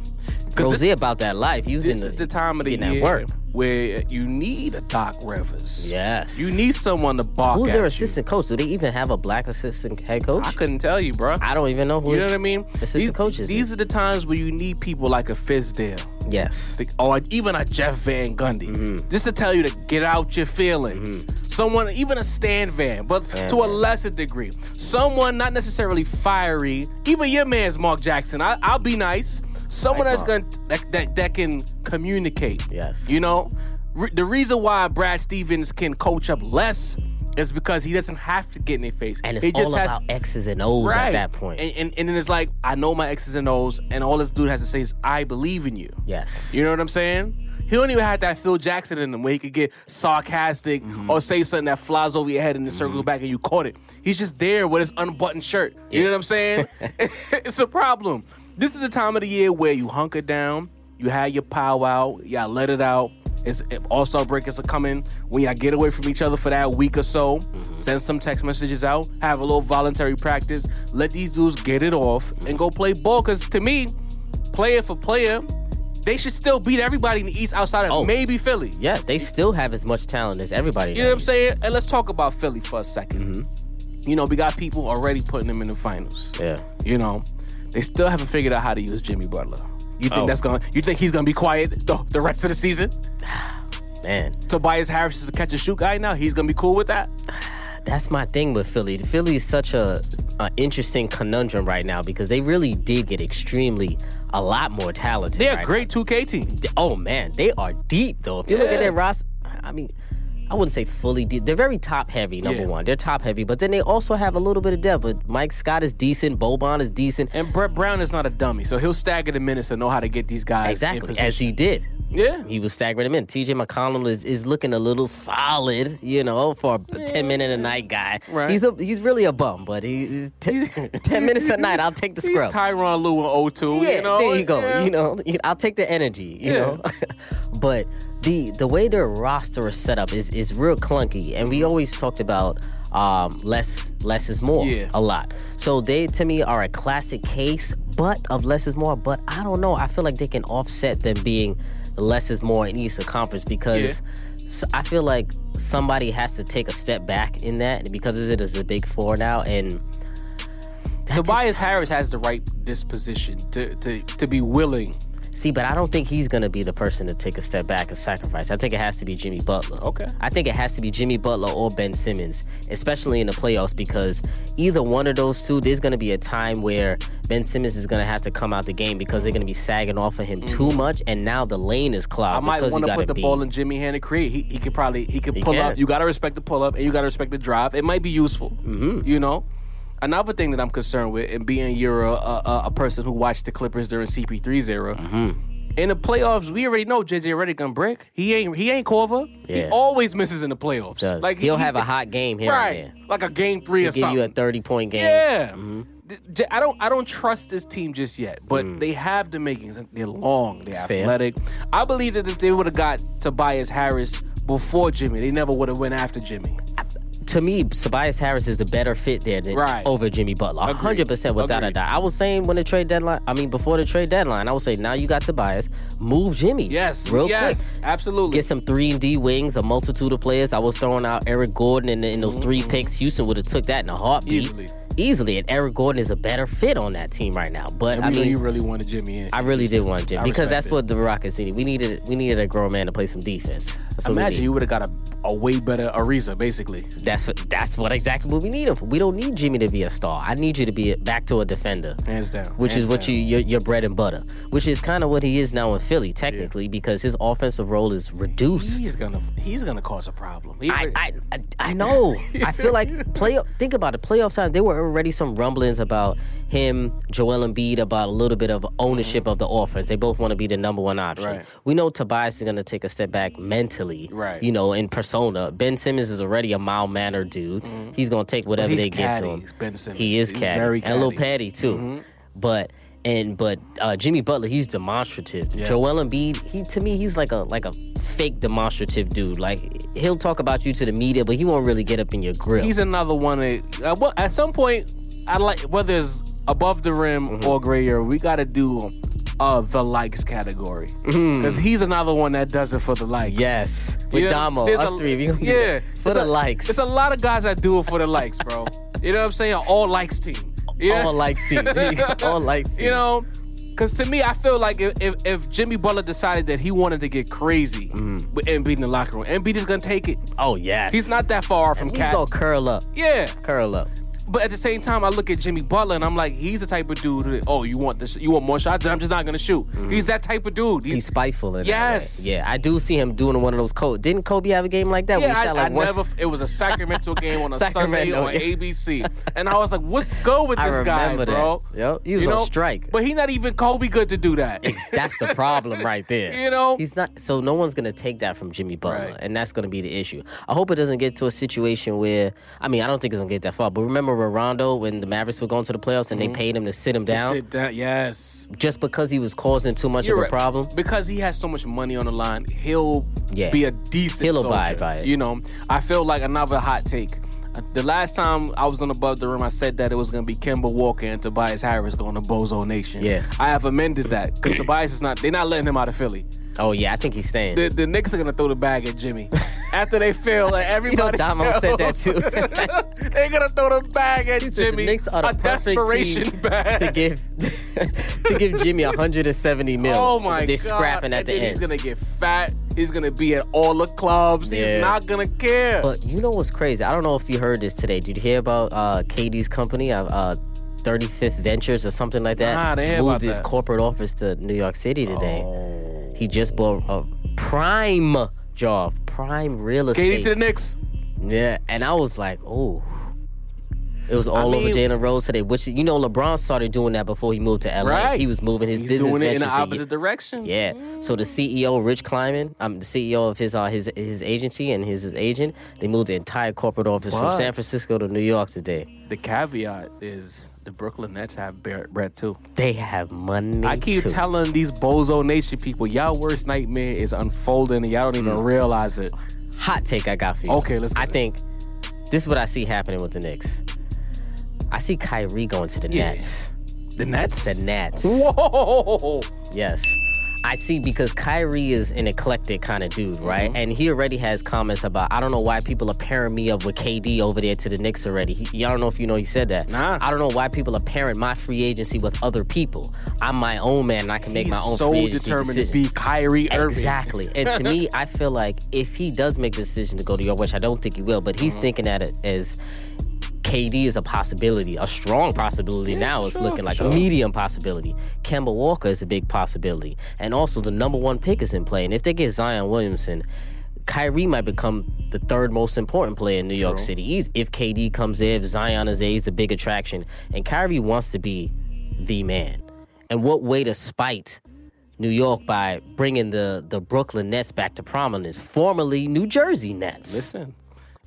Speaker 2: 'Cause this-
Speaker 3: about that life. He was
Speaker 2: this
Speaker 3: in the,
Speaker 2: is the time of the
Speaker 3: that
Speaker 2: year
Speaker 3: work.
Speaker 2: where you need a Doc Rivers.
Speaker 3: Yes.
Speaker 2: You need someone to bark
Speaker 3: Who's their
Speaker 2: you.
Speaker 3: assistant coach? Do they even have a black assistant head coach?
Speaker 2: I couldn't tell you, bro.
Speaker 3: I don't even know who.
Speaker 2: You know what I mean?
Speaker 3: Assistant
Speaker 2: these,
Speaker 3: coaches.
Speaker 2: These are the times where you need people like a Fizdale.
Speaker 3: yes.
Speaker 2: the- or even a Jeff Van Gundy,
Speaker 3: Mm-hmm.
Speaker 2: just to tell you to get out your feelings. Someone, even a Stan Van, but to a lesser degree. Someone not necessarily fiery. Even your man's Mark Jackson. I, I'll be nice. Someone that's gonna that, that that can communicate.
Speaker 3: Yes.
Speaker 2: You know, Re- the reason why Brad Stevens can coach up less is because he doesn't have to get in their face.
Speaker 3: And it's
Speaker 2: he
Speaker 3: all about X's and O's at that point.
Speaker 2: And, and and then it's like I know my X's and O's, and all this dude has to say is I believe in you.
Speaker 3: yes.
Speaker 2: You know what I'm saying? He don't even have that Phil Jackson in him where he could get sarcastic
Speaker 3: Mm-hmm.
Speaker 2: or say something that flies over your head and then circle back and you caught it. He's just there with his unbuttoned shirt. You know what I'm saying? it's a problem. This is the time of the year where you hunker down, you have your powwow, y'all let it out. It's All Star breakers are coming. When y'all get away from each other for that week or so,
Speaker 3: Mm-hmm.
Speaker 2: send some text messages out, have a little voluntary practice, let these dudes get it off, and go play ball. Because to me, player for player, they should still beat everybody in the East outside of
Speaker 3: Oh.
Speaker 2: maybe Philly.
Speaker 3: Yeah, they still have as much talent as everybody.
Speaker 2: You know what I'm saying? And let's talk about Philly for a 2nd You know, we got people already putting them in the finals.
Speaker 3: Yeah.
Speaker 2: You know, they still haven't figured out how to use Jimmy Butler. You think
Speaker 3: Oh.
Speaker 2: that's going? to You think he's gonna be quiet the, the rest of the season?
Speaker 3: Man,
Speaker 2: Tobias Harris is a catch and shoot guy now. He's gonna be cool with that.
Speaker 3: that's my thing with Philly. Philly is such a, a interesting conundrum right now because they really did get extremely a lot more talented.
Speaker 2: They're a
Speaker 3: right
Speaker 2: great 2K team.
Speaker 3: Oh man, they are deep though. If you look at
Speaker 2: Yeah.
Speaker 3: their roster, I mean. I wouldn't say fully deep. They're very top heavy, number
Speaker 2: Yeah.
Speaker 3: one. They're top heavy, but then they also have a little bit of depth. But Mike Scott is decent. Boban is decent.
Speaker 2: And Brett Brown is not a dummy, so he'll stagger the minutes and know how to get these guys in
Speaker 3: Exactly,
Speaker 2: position.
Speaker 3: as he did.
Speaker 2: Yeah.
Speaker 3: He was staggering him in. TJ McConnell is, is looking a little solid, you know, for a ten minute a night guy.
Speaker 2: Right.
Speaker 3: He's a he's really a bum, but he's t- ten minutes a night. I'll take the
Speaker 2: He's
Speaker 3: scrub.
Speaker 2: Tyronn Lue in 02.
Speaker 3: Yeah,
Speaker 2: you know?
Speaker 3: there you go.
Speaker 2: Yeah.
Speaker 3: You know, I'll take the energy. You
Speaker 2: Yeah.
Speaker 3: know, but the the way their roster is set up is is real clunky, and we always talked about um, less less is more
Speaker 2: Yeah.
Speaker 3: a lot. So they to me are a classic case, but of less is more. But I don't know. I feel like they can offset them being less is more in Eastern Conference because. So I feel like somebody has to take a step back in that because it is a big four now, and
Speaker 2: Tobias Harris has the right disposition to to to be willing.
Speaker 3: See, but I don't think he's gonna be the person to take a step back and sacrifice. I think it has to be Jimmy Butler.
Speaker 2: Okay.
Speaker 3: I think it has to be Jimmy Butler or Ben Simmons, especially in the playoffs, because either one of those two, there's gonna be a time where Ben Simmons is gonna have to come out the game because they're gonna be sagging off of him too much, and now the lane is
Speaker 2: Mm-hmm. I might want to put the
Speaker 3: be.
Speaker 2: ball in Jimmy hand and create. He, he could probably he could
Speaker 3: He
Speaker 2: pull
Speaker 3: can.
Speaker 2: up. You got to respect the pull up and you got to respect the drive. It might be useful. Mm-hmm. You know. Another thing that I'm concerned with, and being you're a, a, a person who watched the Clippers during CP3's era,
Speaker 3: Mm-hmm.
Speaker 2: in the playoffs, we already know JJ Redick gonna break. He ain't he ain't Korver. He always misses in the playoffs.
Speaker 3: does.
Speaker 2: Like
Speaker 3: He'll
Speaker 2: he-
Speaker 3: have a hot game here
Speaker 2: right,
Speaker 3: and there.
Speaker 2: like a game three or
Speaker 3: Give
Speaker 2: something.
Speaker 3: you a 30 point game.
Speaker 2: Yeah.
Speaker 3: Mm-hmm.
Speaker 2: I don't I don't trust this team just yet, but they have the makings. They're long, they're
Speaker 3: Mm.
Speaker 2: athletic. I believe that if they would have got Tobias Harris before Jimmy, they never would have went after Jimmy.
Speaker 3: To me, Tobias Harris is the better fit there than
Speaker 2: Right.
Speaker 3: over Jimmy Butler.
Speaker 2: Agreed.
Speaker 3: hundred percent without a doubt. I was saying when the trade deadline, I mean before the trade deadline, I would say now you got Tobias, move Jimmy.
Speaker 2: Yes,
Speaker 3: real
Speaker 2: yes,
Speaker 3: quick.
Speaker 2: absolutely.
Speaker 3: Get some three and D wings, a multitude of players. I was throwing out Eric Gordon in, in those three picks. Houston would have took that in a heartbeat.
Speaker 2: Mm-hmm. Easily.
Speaker 3: Easily, and Eric Gordon is a better fit on that team right now. But
Speaker 2: And
Speaker 3: I mean,
Speaker 2: you really wanted Jimmy in.
Speaker 3: I really did want Jimmy
Speaker 2: I
Speaker 3: because that's
Speaker 2: it.
Speaker 3: what the Rockets needed. We needed we needed a grown man to play some defense.
Speaker 2: Imagine you would have got a, a way better Ariza, basically.
Speaker 3: That's what that's what exactly what we need him for. We don't need Jimmy to be a star. I need you to be a, back to a defender,
Speaker 2: Hands down.
Speaker 3: which
Speaker 2: Hands
Speaker 3: is what
Speaker 2: down.
Speaker 3: you your, your bread and butter. Which is kind of what he is now in Philly, technically, because his offensive role is reduced.
Speaker 2: He's gonna he's gonna cause a problem. He
Speaker 3: I, I I I know. I feel like play. Think about it. Playoff time. There were already some rumblings about him, Joel Embiid, about a little bit of ownership mm-hmm. of the offense. They both want to be the number one option.
Speaker 2: Right.
Speaker 3: We know Tobias is going to take a step back mentally.
Speaker 2: Right.
Speaker 3: You know, in persona. Ben Simmons is already a mild mannered dude. He's going to take whatever
Speaker 2: he's
Speaker 3: they give to him.
Speaker 2: Ben Simmons.
Speaker 3: He is
Speaker 2: He's
Speaker 3: catty.
Speaker 2: very
Speaker 3: and a little
Speaker 2: catty.
Speaker 3: patty too. But. And but uh, Jimmy Butler, he's demonstrative.
Speaker 2: Yeah.
Speaker 3: Joel Embiid, he to me, he's like a like a fake demonstrative dude. Like he'll talk about you to the media, but he won't really get up in your grill.
Speaker 2: he's another one that uh, well, at some point I like whether it's above the rim
Speaker 3: Mm-hmm.
Speaker 2: or gray area, we got to do uh the likes category because he's another one that does it for the likes.
Speaker 3: Mm-hmm. Yes, with
Speaker 2: You know,
Speaker 3: Damo, us
Speaker 2: a-
Speaker 3: three, we gonna
Speaker 2: yeah
Speaker 3: for the
Speaker 2: a-
Speaker 3: likes.
Speaker 2: It's a lot of guys that do it for the likes, bro. you know what I'm saying? All likes team. Yeah.
Speaker 3: all likes team, all likes team.
Speaker 2: You know, because to me, I feel like if, if, if Jimmy Butler decided that he wanted to get crazy
Speaker 3: Mm.
Speaker 2: with Embiid in the locker room, Embiid is gonna take it.
Speaker 3: oh yes,
Speaker 2: He's not that far from
Speaker 3: He's gonna curl up,
Speaker 2: Yeah,
Speaker 3: curl up.
Speaker 2: But at the same time, I look at Jimmy Butler and I'm like, he's the type of dude. That, oh, you want this? You want more shots? Then I'm just not gonna shoot. Mm-hmm. He's that type of dude.
Speaker 3: He's spiteful in
Speaker 2: Yes.
Speaker 3: Yeah, I do see him doing one of those. Kobe. Didn't Kobe have a game like that? where
Speaker 2: yeah,
Speaker 3: he
Speaker 2: I,
Speaker 3: shot like
Speaker 2: I never. It was a Sacramento game on a Sunday on. ABC, and I was like, "What's good with this guy,
Speaker 3: that.
Speaker 2: bro?"
Speaker 3: Yep, he was
Speaker 2: You
Speaker 3: on strike.
Speaker 2: but he not even Kobe good to do that.
Speaker 3: That's the problem right there.
Speaker 2: You know?
Speaker 3: he's not. So no one's gonna take that from Jimmy Butler,
Speaker 2: Right.
Speaker 3: and that's gonna be the issue. I hope it doesn't get to a situation where. I mean, I don't think it's gonna get that far. But remember Rondo when the Mavericks were going to the playoffs and they mm-hmm. paid him to sit him down
Speaker 2: Sit down. Yes.
Speaker 3: just because he was causing too much
Speaker 2: You're
Speaker 3: of a
Speaker 2: right.
Speaker 3: problem.
Speaker 2: because he has so much money on the line. He'll
Speaker 3: Yeah.
Speaker 2: be a decent.
Speaker 3: He'll
Speaker 2: soldier,
Speaker 3: abide by it.
Speaker 2: You know, I feel like another hot take. The last time I was on above the rim, I said that it was going to be Kemba Walker and Tobias Harris going to Bozo Nation.
Speaker 3: Yeah.
Speaker 2: I have amended that because Tobias is not. They're not letting him out of Philly.
Speaker 3: Oh yeah, I think he's staying.
Speaker 2: The, the Knicks are going to throw the bag at Jimmy after they fail. Like
Speaker 3: you know,
Speaker 2: everybody.
Speaker 3: Said that too.
Speaker 2: They're going to throw the bag at
Speaker 3: said
Speaker 2: Jimmy.
Speaker 3: the Knicks are the
Speaker 2: a
Speaker 3: perfect
Speaker 2: desperation
Speaker 3: team
Speaker 2: bag.
Speaker 3: to give to give Jimmy 170 mil.
Speaker 2: Oh my
Speaker 3: They're
Speaker 2: god!
Speaker 3: scrapping at
Speaker 2: and
Speaker 3: the end.
Speaker 2: He's gonna get fat. He's gonna be at all the clubs.
Speaker 3: Yeah.
Speaker 2: He's not gonna care.
Speaker 3: But you know what's crazy? I don't know if you heard this today. Did you hear about uh, KD's company, uh, uh, 35th Ventures or something like that?
Speaker 2: Nah, I
Speaker 3: Moved his corporate office to New York City today.
Speaker 2: Oh.
Speaker 3: He just bought a prime job, prime real estate.
Speaker 2: KD to the Knicks.
Speaker 3: Yeah, and I was like, oh. It was all
Speaker 2: mean-
Speaker 3: over Jalen Rose today, which you know LeBron started doing that before he moved to LA.
Speaker 2: Right.
Speaker 3: He was moving his
Speaker 2: He's
Speaker 3: business
Speaker 2: doing it in the opposite direction.
Speaker 3: Yeah. So the CEO, Rich Kleiman, um, the CEO of his uh, his his agency and his, his agent, they moved the entire corporate office from San Francisco to New York today.
Speaker 2: The caveat is the Brooklyn Nets have Brett too.
Speaker 3: They have money.
Speaker 2: I keep
Speaker 3: too.
Speaker 2: telling these Bozo Nation people, y'all worst nightmare is unfolding and y'all don't even realize it.
Speaker 3: Hot take I got for you.
Speaker 2: Okay, let's
Speaker 3: I
Speaker 2: it.
Speaker 3: think this is what I see happening with the Knicks. I see Kyrie going to the
Speaker 2: Yeah.
Speaker 3: Nets.
Speaker 2: The Nets.
Speaker 3: The Nets.
Speaker 2: Whoa!
Speaker 3: Yes. I see because Kyrie is an eclectic kind of dude, right?
Speaker 2: Mm-hmm.
Speaker 3: And he already has comments about I don't know why people are pairing me up with KD over there to the Knicks already. He, y'all don't know if you know he said that.
Speaker 2: Nah.
Speaker 3: I don't know why people are pairing my free agency with other people. I'm my own man and I can make
Speaker 2: He's
Speaker 3: my own
Speaker 2: so
Speaker 3: free agency
Speaker 2: determined
Speaker 3: decisions.
Speaker 2: to be Kyrie Irving.
Speaker 3: Exactly. And to me, I feel like if he does make the decision to go to York, which I don't think he will, but
Speaker 2: Mm-hmm.
Speaker 3: he's thinking at it as KD is a possibility, a strong possibility now. It's
Speaker 2: sure,
Speaker 3: looking like
Speaker 2: sure.
Speaker 3: a medium possibility. Kemba Walker is a big possibility. And also the number one pick is in play. And if they get Zion Williamson, Kyrie might become the third most important player in New York
Speaker 2: True.
Speaker 3: City. He's, if KD comes there, if Zion is there, he's a big attraction. And Kyrie wants to be the man. And what way to spite New York by bringing the, the Brooklyn Nets back to prominence, formerly New Jersey Nets.
Speaker 2: Listen,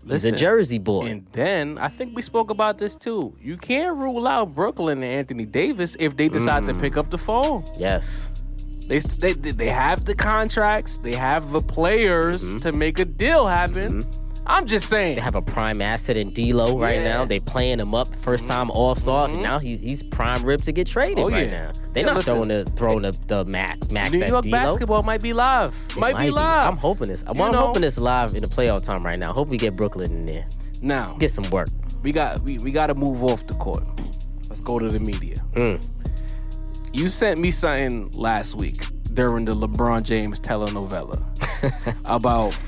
Speaker 3: He's a Jersey boy.
Speaker 2: And then I think we spoke about this too. You can't rule out Brooklyn and Anthony Davis if they decide
Speaker 3: Mm.
Speaker 2: to pick up the phone.
Speaker 3: yes.
Speaker 2: They they they have the contracts, they have the players to make a deal happen. I'm just saying.
Speaker 3: Mm-hmm. They have a prime asset in D'Lo right
Speaker 2: Yeah.
Speaker 3: now. They playing him up first time All Star. and Now he's he's prime rib to get traded
Speaker 2: Oh,
Speaker 3: right
Speaker 2: yeah.
Speaker 3: now. They're
Speaker 2: Yeah,
Speaker 3: not
Speaker 2: listen.
Speaker 3: throwing the throwing the, the max max
Speaker 2: New York
Speaker 3: D'Lo.
Speaker 2: basketball might be live.
Speaker 3: It
Speaker 2: Might, be live.
Speaker 3: I'm hoping this. Well, I'm
Speaker 2: know?
Speaker 3: hoping it's live in the playoff time right now. Hope we get Brooklyn in there.
Speaker 2: now
Speaker 3: Get some work.
Speaker 2: we got we, we got to move off the court. Let's go to the media.
Speaker 3: Mm.
Speaker 2: You sent me something last week during the LeBron James telenovela about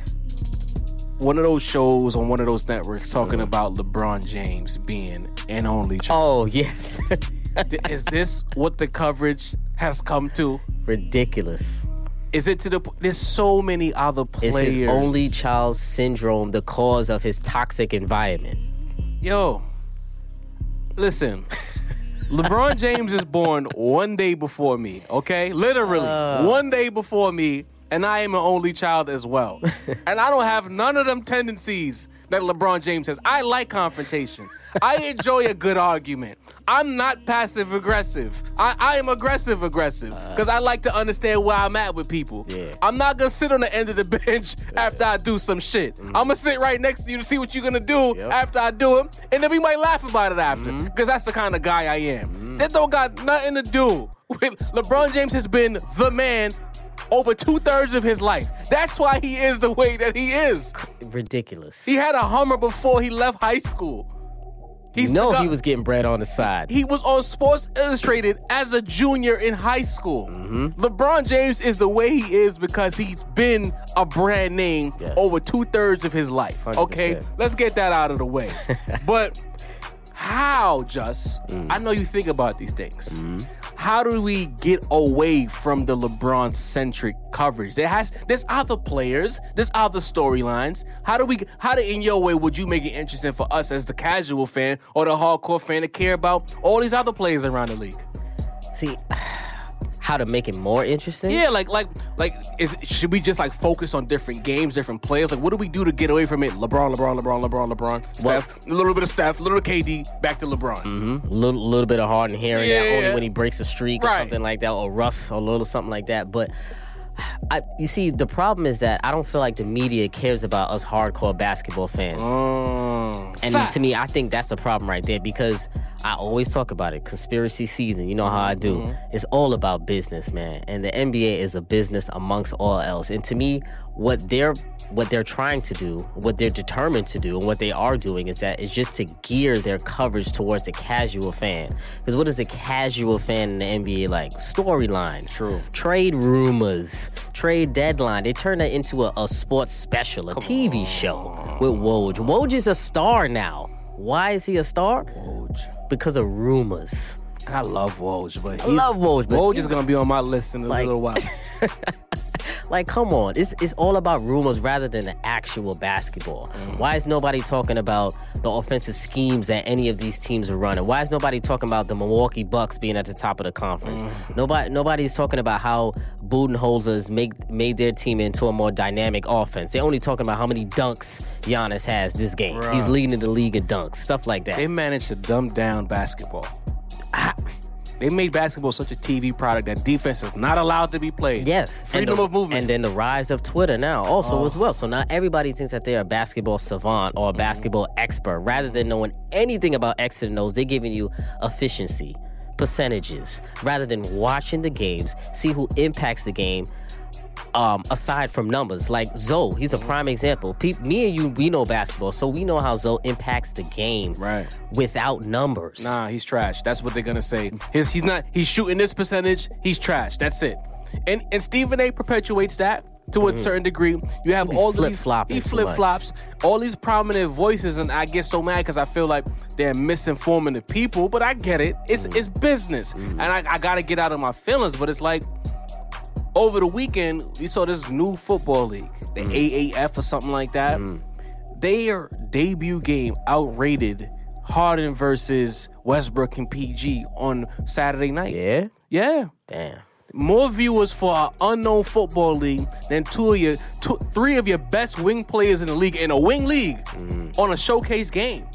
Speaker 2: one of those shows on one of those networks talking about LeBron James being an only child.
Speaker 3: Oh yes,
Speaker 2: Is this what the coverage has come to?
Speaker 3: ridiculous.
Speaker 2: Is it to the? There's so many other
Speaker 3: Is
Speaker 2: players.
Speaker 3: his only child syndrome the cause of his toxic environment?
Speaker 2: Yo, listen. LeBron James is born one day before me, okay? Literally,
Speaker 3: Uh.
Speaker 2: one day before me, and I am an only child as well. and I don't have none of them tendencies that LeBron James has. I like confrontation. I enjoy a good argument. I'm not passive aggressive. I, I am aggressive aggressive uh. because I like to understand where I'm at with people.
Speaker 3: Yeah.
Speaker 2: I'm not gonna sit on the end of the bench after I do some shit. Mm-hmm. I'm gonna sit right next to you to see what you're gonna do
Speaker 3: Yep.
Speaker 2: after I do it, and then we might laugh about it after mm-hmm. because that's the kind of guy I am. Mm-hmm. That don't got nothing to do with LeBron James has been the man over two thirds of his life. That's why he is the way that he is.
Speaker 3: Ridiculous.
Speaker 2: He had a Hummer before he left high school.
Speaker 3: you know
Speaker 2: got-
Speaker 3: he was getting bread on the side.
Speaker 2: he was on Sports Illustrated as a junior in high school.
Speaker 3: Mm-hmm.
Speaker 2: LeBron James is the way he is because he's been a brand name
Speaker 3: Yes.
Speaker 2: over two thirds of his life. Okay,
Speaker 3: 100%.
Speaker 2: let's get that out of the way. but how, Just?
Speaker 3: Mm.
Speaker 2: I know you think about these things.
Speaker 3: Mm-hmm.
Speaker 2: How do we get away from the LeBron centric coverage? There has there's other players, there's other storylines. How do we how do in your way would you make it interesting for us as the casual fan or the hardcore fan to care about all these other players around the league?
Speaker 3: See how to make it more interesting.
Speaker 2: Yeah, like like like is should we just like focus on different games, different players? Like what do we do to get away from it? LeBron, LeBron, LeBron, LeBron, LeBron, Steph, a little bit of Steph, a little KD, back to LeBron.
Speaker 3: A little, little bit of Harden here and there,
Speaker 2: Yeah.
Speaker 3: only when he breaks a streak or something like that, or Russ, or a little something like that. But I, you see, the problem is that I don't feel like the media cares about us hardcore basketball fans.
Speaker 2: Oh,
Speaker 3: And to me, I think that's the problem right there because I always talk about it. Conspiracy season, you know how I do.
Speaker 2: Mm-hmm.
Speaker 3: It's all about business, man. And the NBA is a business amongst all else. And to me, what they're what they're trying to do, what they're determined to do, and what they are doing is that is just to gear their coverage towards the casual fan. Because what is a casual fan in the NBA like? Storyline,
Speaker 2: True.
Speaker 3: trade rumors, trade deadline. They turn that into a, a sports special, a TV show with Woj. Woj is a star now. Why is he a star? Because of rumors.
Speaker 2: And I love Woj, but
Speaker 3: I love Woj, but
Speaker 2: Woj is gonna be on my list in a
Speaker 3: Like-
Speaker 2: little while.
Speaker 3: like, come on, it's it's all about rumors rather than the actual basketball. Why is nobody talking about the offensive schemes that any of these teams are running? Why is nobody talking about the Milwaukee Bucks being at the top of the conference? Nobody nobody's talking about how Budenholzer's make made their team into a more dynamic offense. They're only talking about how many dunks Giannis has this game. He's leading the league in dunks, stuff like that.
Speaker 2: they managed to dumb down basketball. Ah, They made basketball such a TV product that defense is not allowed to be played.
Speaker 3: Yes,
Speaker 2: freedom
Speaker 3: the-
Speaker 2: of movement.
Speaker 3: and then the rise of Twitter now also oh. as well. So now everybody thinks that they're a basketball savant or a mm-hmm. basketball expert, rather than knowing anything about X and O's. They're giving you efficiency, percentages rather than watching the games, see who impacts the game. Um, aside from numbers, like Zoe, he's a prime example. Pe- me and you, we know basketball, so we know how Zoe impacts the game
Speaker 2: Right.
Speaker 3: without numbers.
Speaker 2: Nah, he's trash. That's what they're gonna say. His he's not he's shooting this percentage, he's trash. That's it. And and Stephen A perpetuates that to a mm. certain degree. You have all these he flip flops, all these prominent voices, and I get so mad because I feel like they're misinforming the people. But I get it. It's mm. it's business, mm. and I, I gotta get out of my feelings. But it's like over the weekend we saw this new football league, the mm. AAF or something like that. Mm. Their debut game outrated Harden versus Westbrook and PG on Saturday night.
Speaker 3: Yeah?
Speaker 2: Yeah.
Speaker 3: Damn.
Speaker 2: More viewers for an unknown football league than two of your two, three of your best wing players in the league in a wing league mm. on a showcase game.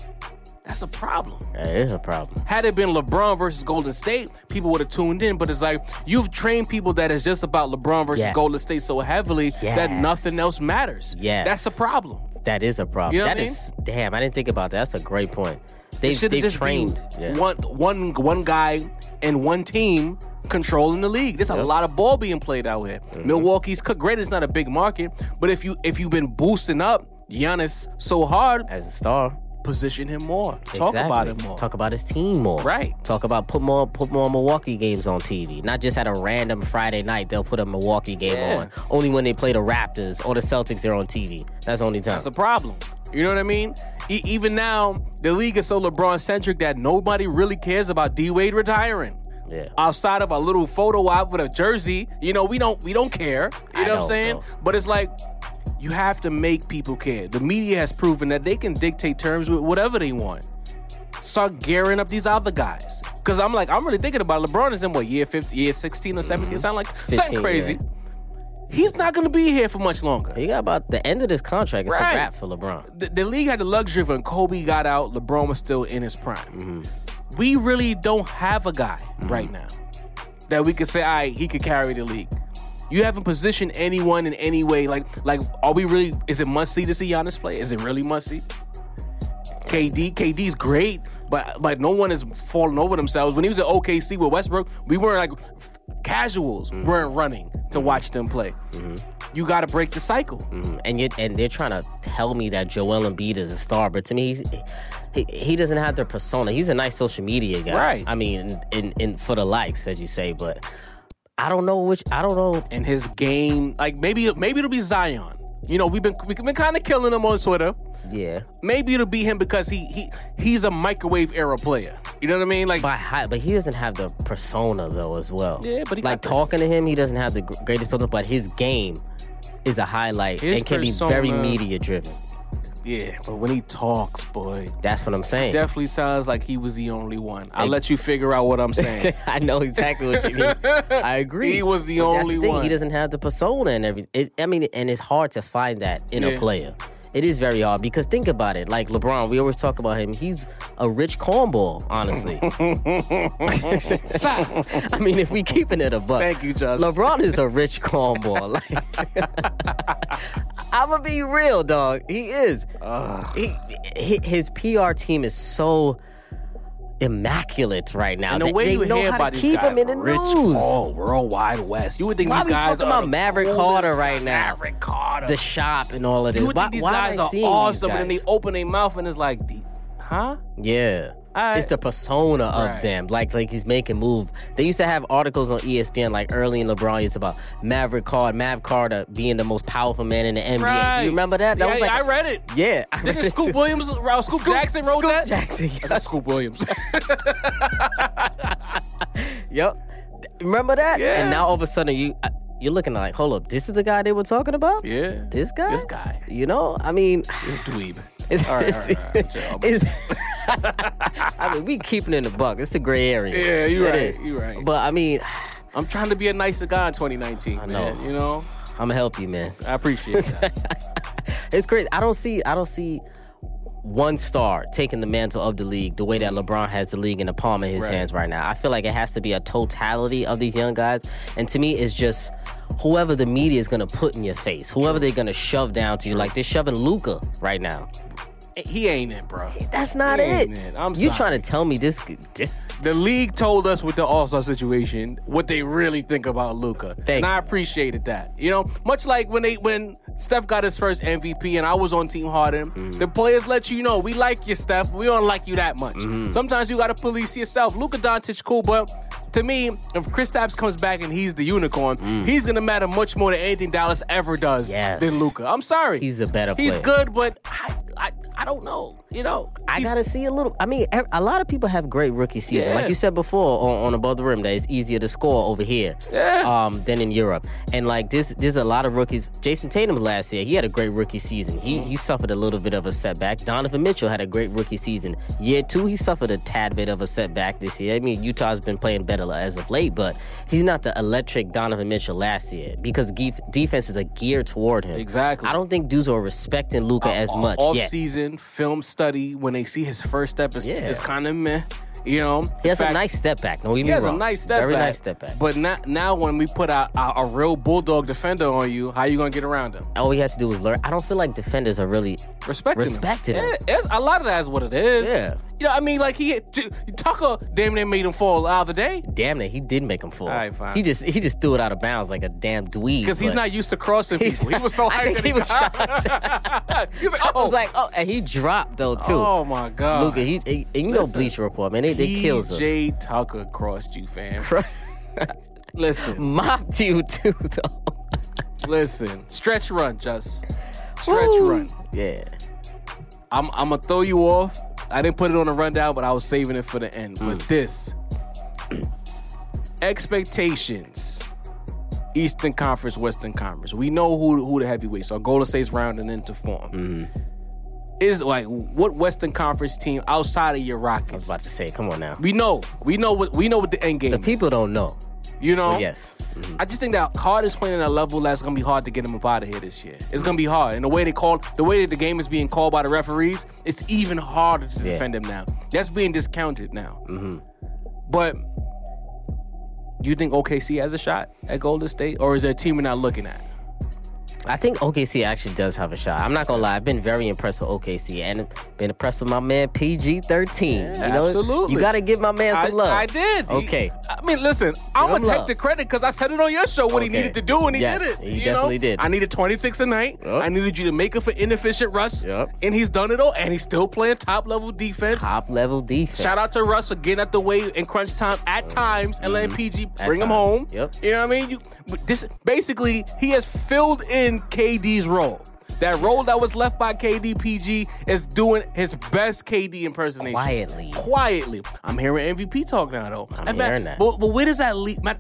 Speaker 2: That's a problem.
Speaker 3: That is a problem.
Speaker 2: Had it been LeBron versus Golden State, people would have tuned in. But it's like you've trained people that it's just about LeBron versus
Speaker 3: Yeah.
Speaker 2: Golden State so heavily that nothing else matters.
Speaker 3: Yes.
Speaker 2: That's a problem.
Speaker 3: That is a problem.
Speaker 2: You know
Speaker 3: That
Speaker 2: I mean?
Speaker 3: is damn. I didn't think about that. That's a great point. They
Speaker 2: should have just
Speaker 3: trained. Yeah.
Speaker 2: one one one guy and one team controlling the league. There's a
Speaker 3: Yep.
Speaker 2: lot of ball being played out here.
Speaker 3: Mm-hmm.
Speaker 2: Milwaukee's great. It's not a big market, but if you if you've been boosting up Giannis so hard,
Speaker 3: As a star.
Speaker 2: Position him more. Talk
Speaker 3: Exactly.
Speaker 2: about him more.
Speaker 3: Talk about his team more.
Speaker 2: Right.
Speaker 3: Talk about put more put more Milwaukee games on TV. Not just at a random Friday night they'll put a Milwaukee game
Speaker 2: Yeah.
Speaker 3: on. Only when they play the Raptors or the Celtics they're on TV. That's the only time.
Speaker 2: That's a problem. You know what I mean? E- even now, the league is so LeBron centric that nobody really cares about D Wade retiring.
Speaker 3: yeah.
Speaker 2: outside of a little photo op with a jersey. You know, we don't we don't care. You
Speaker 3: I
Speaker 2: know what I'm saying?
Speaker 3: though.
Speaker 2: But it's like you have to make people care. The media has proven that they can dictate terms with whatever they want. Start gearing up these other guys. Cause I'm like, I'm really thinking about LeBron is in what year 50, year 16 or 17, sound like something crazy.
Speaker 3: yeah.
Speaker 2: He's not gonna be here for much longer.
Speaker 3: He got about the end of this contract. It's
Speaker 2: Right.
Speaker 3: a wrap for LeBron.
Speaker 2: the, the league had the luxury of when Kobe got out, LeBron was still in his prime.
Speaker 3: Mm-hmm.
Speaker 2: We really don't have a guy right now that we could say, all right, he could carry the league. You haven't positioned anyone in any way. Like, like, are we really? Is it must see to see Giannis play? Is it really must see? KD, KD's great, but but no one is falling over themselves. When he was at OKC with Westbrook, we weren't like casuals. Mm-hmm. weren't running to mm-hmm. watch them play. Mm-hmm. You got to break the cycle.
Speaker 3: Mm, And you and they're trying to tell me that Joel Embiid is a star, but to me, he's, he he doesn't have the persona. He's a nice social media guy.
Speaker 2: Right.
Speaker 3: I mean, in in for the likes, as you say, but I don't know which. I don't know.
Speaker 2: and his game. Like maybe maybe it'll be Zion. You know, we've been we've been kind of killing him on Twitter.
Speaker 3: Yeah,
Speaker 2: Maybe it'll be him because he he he's a microwave era player. You know what I mean? Like
Speaker 3: but hi- but he doesn't have the persona though as well.
Speaker 2: Yeah, but he
Speaker 3: like talking to him, he doesn't have the greatest persona, but his game is a highlight
Speaker 2: His
Speaker 3: and can be very media driven.
Speaker 2: Yeah, but when he talks, boy,
Speaker 3: That's what I'm saying.
Speaker 2: definitely sounds like he was the only one. I'll let you figure out what I'm saying.
Speaker 3: I know exactly what you mean. I agree.
Speaker 2: He was the
Speaker 3: But that's
Speaker 2: only
Speaker 3: thing,
Speaker 2: one.
Speaker 3: He doesn't have the persona and everything. It, I mean, and it's hard to find that in a
Speaker 2: Yeah.
Speaker 3: player. It is very hard because think about it. Like LeBron, we always talk about him. He's a rich cornball, honestly.
Speaker 2: Facts.
Speaker 3: I mean, if we keeping it a buck,
Speaker 2: Thank you, Justin.
Speaker 3: LeBron is a rich cornball. Like, I'm gonna be real, dog. He is. He, he- his PR team is so immaculate right now.
Speaker 2: And the
Speaker 3: They-
Speaker 2: way
Speaker 3: they
Speaker 2: you
Speaker 3: know
Speaker 2: hear
Speaker 3: how to
Speaker 2: about these
Speaker 3: keep
Speaker 2: guys,
Speaker 3: him in the
Speaker 2: Rich
Speaker 3: news.
Speaker 2: Oh, Paul, Worldwide West. You would think
Speaker 3: Why
Speaker 2: these guys
Speaker 3: talking
Speaker 2: are
Speaker 3: about Maverick Carter right now?
Speaker 2: Maverick Carter.
Speaker 3: the shop and all of this.
Speaker 2: you would
Speaker 3: why
Speaker 2: think these
Speaker 3: why
Speaker 2: guys are awesome, and then they open their mouth and it's like, huh?
Speaker 3: Yeah.
Speaker 2: Alright.
Speaker 3: It's the persona of
Speaker 2: Right.
Speaker 3: them. Like like he's making move. They used to have articles on ESPN like early in LeBron years about Maverick Carter, Mav Carter being the most powerful man in the NBA.
Speaker 2: Right.
Speaker 3: Do you remember that? That
Speaker 2: yeah,
Speaker 3: was like
Speaker 2: I read it.
Speaker 3: Yeah. I
Speaker 2: Didn't
Speaker 3: it
Speaker 2: Scoop
Speaker 3: too.
Speaker 2: Williams, Scoop,
Speaker 3: Scoop-
Speaker 2: Jackson wrote
Speaker 3: Scoop
Speaker 2: that?
Speaker 3: Jackson,
Speaker 2: I said Scoop Williams.
Speaker 3: Yep. Remember that?
Speaker 2: Yeah.
Speaker 3: And now all of a sudden you uh, you're looking like, hold up, this is the guy they were talking about?
Speaker 2: yeah.
Speaker 3: This guy?
Speaker 2: This guy.
Speaker 3: You know, I mean,
Speaker 2: This dweeb.
Speaker 3: It's,
Speaker 2: All right,
Speaker 3: it's,
Speaker 2: all right, all right,
Speaker 3: it's- I mean, we keeping it in the buck. It's a gray area.
Speaker 2: Yeah, you
Speaker 3: It
Speaker 2: right.
Speaker 3: is.
Speaker 2: You right.
Speaker 3: But I mean,
Speaker 2: I'm trying to be a nicer guy in 2019.
Speaker 3: I
Speaker 2: man,
Speaker 3: know.
Speaker 2: You know,
Speaker 3: I'm gonna help you, man.
Speaker 2: I appreciate that.
Speaker 3: It's crazy. I don't see. I don't see one star taking the mantle of the league the way that LeBron has the league in the palm of his
Speaker 2: Right.
Speaker 3: hands right now. I feel like it has to be a totality of these young guys, and to me, it's just whoever the media is gonna put in your face, whoever they're gonna shove down to you. Like they're shoving Luka right now.
Speaker 2: He ain't it, bro.
Speaker 3: That's not
Speaker 2: He
Speaker 3: it.
Speaker 2: ain't it. I'm
Speaker 3: you
Speaker 2: sorry.
Speaker 3: trying to tell me this? This
Speaker 2: The league told us with the All Star situation what they really think about Luka,
Speaker 3: Thank
Speaker 2: and I appreciated that. You know, much like when they when Steph got his first MVP and I was on Team Harden,
Speaker 3: Mm-hmm.
Speaker 2: the players let you know we like you, Steph. We don't like you that much.
Speaker 3: Mm-hmm.
Speaker 2: Sometimes you got to police yourself. Luka Doncic, cool, but to me, if Chris Kristaps comes back and he's the unicorn, he's gonna matter much more than anything Dallas ever does
Speaker 3: Mm. Yes.
Speaker 2: than Luka. I'm sorry,
Speaker 3: He's a better Player.
Speaker 2: He's good, but I, I I don't know. You know,
Speaker 3: I
Speaker 2: He's-
Speaker 3: gotta see a little. I mean, a lot of people have great rookie season.
Speaker 2: Yeah.
Speaker 3: Like you said before on, on above the rim, that it's easier to score over here
Speaker 2: Yeah.
Speaker 3: um, than in Europe. And like this, there's a lot of rookies. Jayson Tatum last year, he had a great rookie season. He
Speaker 2: Mm-hmm.
Speaker 3: he suffered a little bit of a setback. Donovan Mitchell had a great rookie season. Year two, he suffered a tad bit of a setback this year. I mean, Utah's been playing better as of late, but he's not the electric Donovan Mitchell last year because ge- defenses are geared toward him.
Speaker 2: Exactly.
Speaker 3: I don't think dudes are respecting Luka as much
Speaker 2: off
Speaker 3: yet.
Speaker 2: season film study when they see his first step is,
Speaker 3: Yeah.
Speaker 2: is kind of meh. You know,
Speaker 3: He has
Speaker 2: In
Speaker 3: a nice step back. Don't
Speaker 2: He has
Speaker 3: wrong.
Speaker 2: a nice step back.
Speaker 3: Very
Speaker 2: back.
Speaker 3: nice step back.
Speaker 2: But now, now when we put a, a, a real bulldog defender on you, how you gonna get around him?
Speaker 3: all he has to do is learn. I don't feel like defenders are really.
Speaker 2: Respecting
Speaker 3: Respecting
Speaker 2: him.
Speaker 3: him.
Speaker 2: Yeah, a lot of that is what it is.
Speaker 3: Yeah.
Speaker 2: You know, I mean, like he Tucker damn near made him fall the other day
Speaker 3: Damn it, he did make him fall.
Speaker 2: All right, fine.
Speaker 3: He just he just threw it out of bounds like a damn dweeb.
Speaker 2: because he's not used to crossing people. He was so
Speaker 3: I think
Speaker 2: that
Speaker 3: he was
Speaker 2: shot. he was like,
Speaker 3: I
Speaker 2: oh,
Speaker 3: was like, oh, and he dropped though too.
Speaker 2: oh my god.
Speaker 3: Luka, he, he and you know
Speaker 2: Listen,
Speaker 3: Bleacher Report, man, they, they kills us.
Speaker 2: PJ Tucker crossed you, fam. Listen,
Speaker 3: Mopped you too though.
Speaker 2: listen. Stretch run, just stretch
Speaker 3: Woo.
Speaker 2: run.
Speaker 3: Yeah.
Speaker 2: I'm I'm gonna throw you off. I didn't put it on the rundown, but I was saving it for the end. But
Speaker 3: Mm.
Speaker 2: this expectations. Eastern Conference, Western Conference. We know who who the heavyweights are. Golden State's rounding into form.
Speaker 3: Mm-hmm.
Speaker 2: Is like what Western Conference team outside of your Rockets?
Speaker 3: I was about to say, come on now.
Speaker 2: we know. We know what we know what the end game.
Speaker 3: The
Speaker 2: is.
Speaker 3: people don't know.
Speaker 2: You know.
Speaker 3: Yes.
Speaker 2: I just think that Harden's playing at a level that's gonna be hard to get him up out of here this year. It's gonna be hard, and the way they call, the way that the game is being called by the referees, it's even harder to
Speaker 3: Yeah.
Speaker 2: defend him now. That's being discounted now. Mm-hmm. But do you think OKC has a shot at Golden State, or is there a team we're not looking at?
Speaker 3: I think OKC actually does have a shot. I'm not gonna lie, I've been very impressed with OKC and been impressed with my man PG 13. you know,
Speaker 2: absolutely.
Speaker 3: you gotta give my man
Speaker 2: I,
Speaker 3: some love.
Speaker 2: I did.
Speaker 3: Okay.
Speaker 2: I mean, listen, I'm gonna take
Speaker 3: love.
Speaker 2: the credit because I said it on your show what he needed to do, and he
Speaker 3: Yes,
Speaker 2: did it.
Speaker 3: he
Speaker 2: you
Speaker 3: definitely
Speaker 2: know?
Speaker 3: did.
Speaker 2: I needed 26 a night.
Speaker 3: Yup.
Speaker 2: I needed you to make it for inefficient Russ.
Speaker 3: Yup.
Speaker 2: And he's done it all, and he's still playing top level defense.
Speaker 3: Top level defense.
Speaker 2: Shout out to Russ for getting out the way in crunch time at times and letting PG
Speaker 3: Mm-hmm. At
Speaker 2: bring him home.
Speaker 3: Yep.
Speaker 2: You know what I mean? You, this basically he has filled in KD's role. That role that was left by KD, PG is doing his best KD impersonation.
Speaker 3: Quietly.
Speaker 2: Quietly. I'm hearing MVP talk now though.
Speaker 3: I'm hearing that.
Speaker 2: But, but where does that lead? Matt,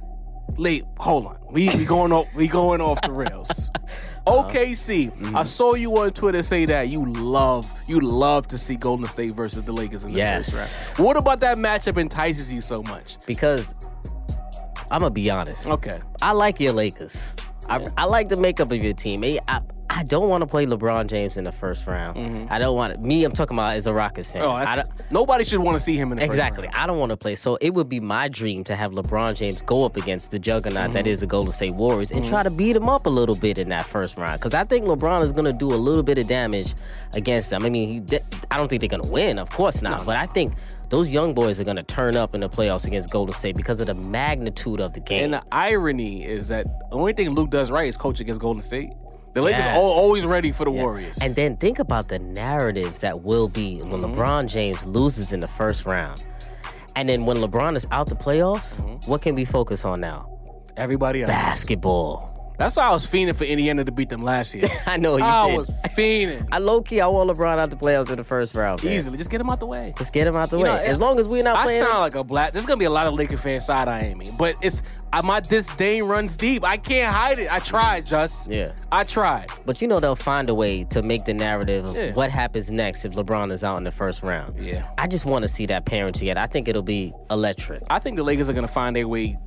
Speaker 2: late. Hold on. We we going off. We going off the rails.
Speaker 3: Uh-huh.
Speaker 2: OKC.
Speaker 3: Mm-hmm.
Speaker 2: I saw you on Twitter say that you love you love to see Golden State versus the Lakers in the
Speaker 3: Yes.
Speaker 2: first round. What about that matchup entices you so much?
Speaker 3: Because I'm gonna be honest.
Speaker 2: Okay.
Speaker 3: I like your Lakers. I, I like the makeup of your team. I, I, I don't want to play LeBron James in the first round. I don't want me. I'm talking about as a Rockets fan.
Speaker 2: Mm-hmm. Oh, nobody should want to see him in the
Speaker 3: Exactly.
Speaker 2: First round.
Speaker 3: I don't want to play. So it would be my dream to have LeBron James go up against the juggernaut that
Speaker 2: Mm-hmm.
Speaker 3: is the Golden State Warriors and try to beat him up a little bit in that first round. Because I think LeBron is going to do a little bit of damage against them. I mean, he, I don't think they're going to win, of course not. But I think those young boys are going to turn up in the playoffs against Golden State because of the magnitude of the game.
Speaker 2: And the irony is that the only thing Luke does right is coach against Golden State. The Lakers
Speaker 3: Yes.
Speaker 2: are always ready for the
Speaker 3: Yeah.
Speaker 2: Warriors.
Speaker 3: And then think about the narratives that will be when
Speaker 2: Mm-hmm.
Speaker 3: LeBron James loses in the first round. And then when LeBron is out the playoffs,
Speaker 2: Mm-hmm.
Speaker 3: what can we focus on now?
Speaker 2: everybody else.
Speaker 3: Basketball.
Speaker 2: That's why I was fiending for Indiana to beat them last year.
Speaker 3: I know you did.
Speaker 2: I
Speaker 3: did.
Speaker 2: was fiending.
Speaker 3: I low key, I want LeBron out the playoffs in the first round. man.
Speaker 2: Easily. Just get him out the way.
Speaker 3: Just get him out the
Speaker 2: You
Speaker 3: way.
Speaker 2: know,
Speaker 3: as long as we're not
Speaker 2: I
Speaker 3: playing.
Speaker 2: sound like a black. There's gonna be a lot of Laker fans side eyeing me, but it's I, my disdain runs deep. I can't hide it. I tried, just
Speaker 3: Yeah.
Speaker 2: I tried.
Speaker 3: but you know they'll find a way to make the narrative of
Speaker 2: Yeah.
Speaker 3: what happens next if LeBron is out in the first round.
Speaker 2: Yeah.
Speaker 3: I just want to see that pairing yet. I think it'll be electric.
Speaker 2: I think the Lakers are gonna find their way.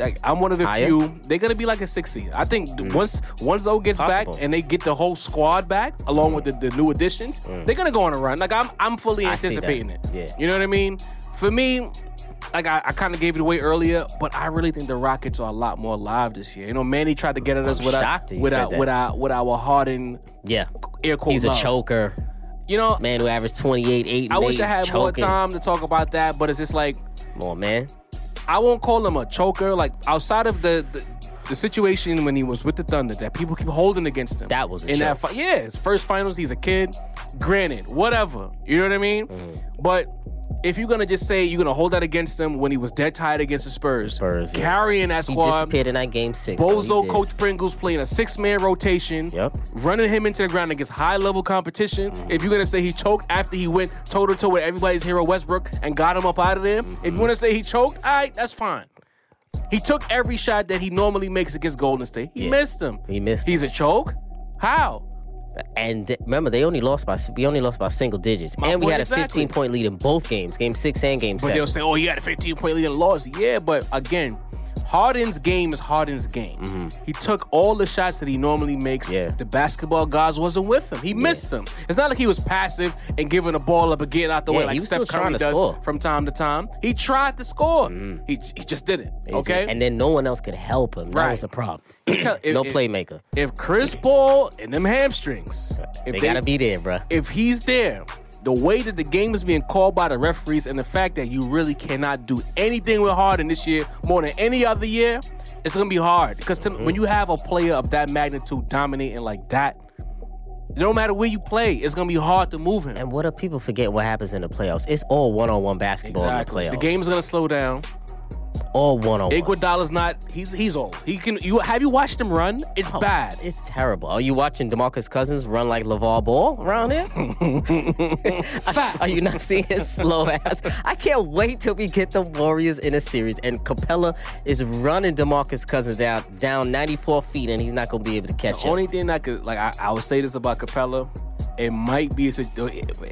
Speaker 2: Like I'm one of the
Speaker 3: Higher?
Speaker 2: few. They're gonna be like a six seed. I think th- once once Zoe gets
Speaker 3: Possible.
Speaker 2: back and they get the whole squad back along with the, the new additions, mm. they're gonna go on a run. Like I'm I'm fully
Speaker 3: I
Speaker 2: anticipating it.
Speaker 3: Yeah.
Speaker 2: You know what I mean? For me, like I, I kind of gave it away earlier, but I really think the Rockets are a lot more live this year. You know, Manny tried to get at us
Speaker 3: I'm that you
Speaker 2: without
Speaker 3: said that.
Speaker 2: without with our Harden
Speaker 3: Yeah.
Speaker 2: air quote
Speaker 3: He's a choker.
Speaker 2: you know,
Speaker 3: Man who averaged 28, 8,
Speaker 2: I wish I had more time to talk about that, but it's just like
Speaker 3: Come on, man.
Speaker 2: I won't call him a choker. Like outside of the the, the situation when he was with the Thunder that people keep holding against him.
Speaker 3: That was a
Speaker 2: in that
Speaker 3: choke.
Speaker 2: fi- yeah, his first finals. He's a kid. Granted, whatever. You know what I mean?
Speaker 3: Mm-hmm.
Speaker 2: But if you're gonna just say you're gonna hold that against him when he was dead tired against the Spurs,
Speaker 3: Spurs, yeah.
Speaker 2: carrying that
Speaker 3: He
Speaker 2: squad,
Speaker 3: disappeared in that game six. though.
Speaker 2: Bozo. Coach Pringles playing a six man rotation,
Speaker 3: Yep.
Speaker 2: running him into the ground against high level competition.
Speaker 3: Mm-hmm.
Speaker 2: If you're gonna say he choked after he went toe to toe with everybody's hero Westbrook and got him up out of there, if you wanna say he choked, all right, that's fine. He took every shot that he normally makes against Golden State. He
Speaker 3: Yeah.
Speaker 2: missed him.
Speaker 3: He missed
Speaker 2: He's a choke. How?
Speaker 3: And remember, they only lost by we only lost by single digits,
Speaker 2: My
Speaker 3: and we had a
Speaker 2: exactly.
Speaker 3: 15 point lead in both games, game six and game
Speaker 2: But
Speaker 3: seven.
Speaker 2: they'll say, "Oh, you had a 15 point lead and lost." Yeah, but again, Harden's game is Harden's game. He took all the shots that he normally makes.
Speaker 3: Mm-hmm. Yeah.
Speaker 2: The basketball guys wasn't with him. He missed them. It's not like he was passive and giving the ball up and getting out the way like Steph Curry does
Speaker 3: score.
Speaker 2: from time to time. He tried to score. He, he just didn't.
Speaker 3: He
Speaker 2: Okay.
Speaker 3: and then no one else could help him. That
Speaker 2: Right.
Speaker 3: was a problem.
Speaker 2: Tell- if-
Speaker 3: no playmaker.
Speaker 2: if Chris Paul and them hamstrings, if
Speaker 3: They, gotta be there, bro.
Speaker 2: if he's there, the way that the game is being called by the referees and the fact that you really cannot do anything with Harden this year more than any other year, it's gonna be hard. Because to, when you have a player of that magnitude dominating like that, no matter where you play, it's gonna be hard to move him.
Speaker 3: And what do people forget? What happens in the playoffs? It's all one on one basketball
Speaker 2: Exactly.
Speaker 3: in
Speaker 2: The
Speaker 3: playoffs.
Speaker 2: the game is gonna slow down.
Speaker 3: All one on one.
Speaker 2: Iguodala's not. He's he's old. He can. You have you watched him run? It's bad.
Speaker 3: It's terrible. Are you watching Demarcus Cousins run like LaVar Ball around here? Fat. Are you not seeing his slow ass? I can't wait till we get the Warriors in a series and Capela is running Demarcus Cousins down down 94 feet and he's not gonna be able to catch it.
Speaker 2: The
Speaker 3: him.
Speaker 2: only thing I could like I, I would say this about Capela, it might be a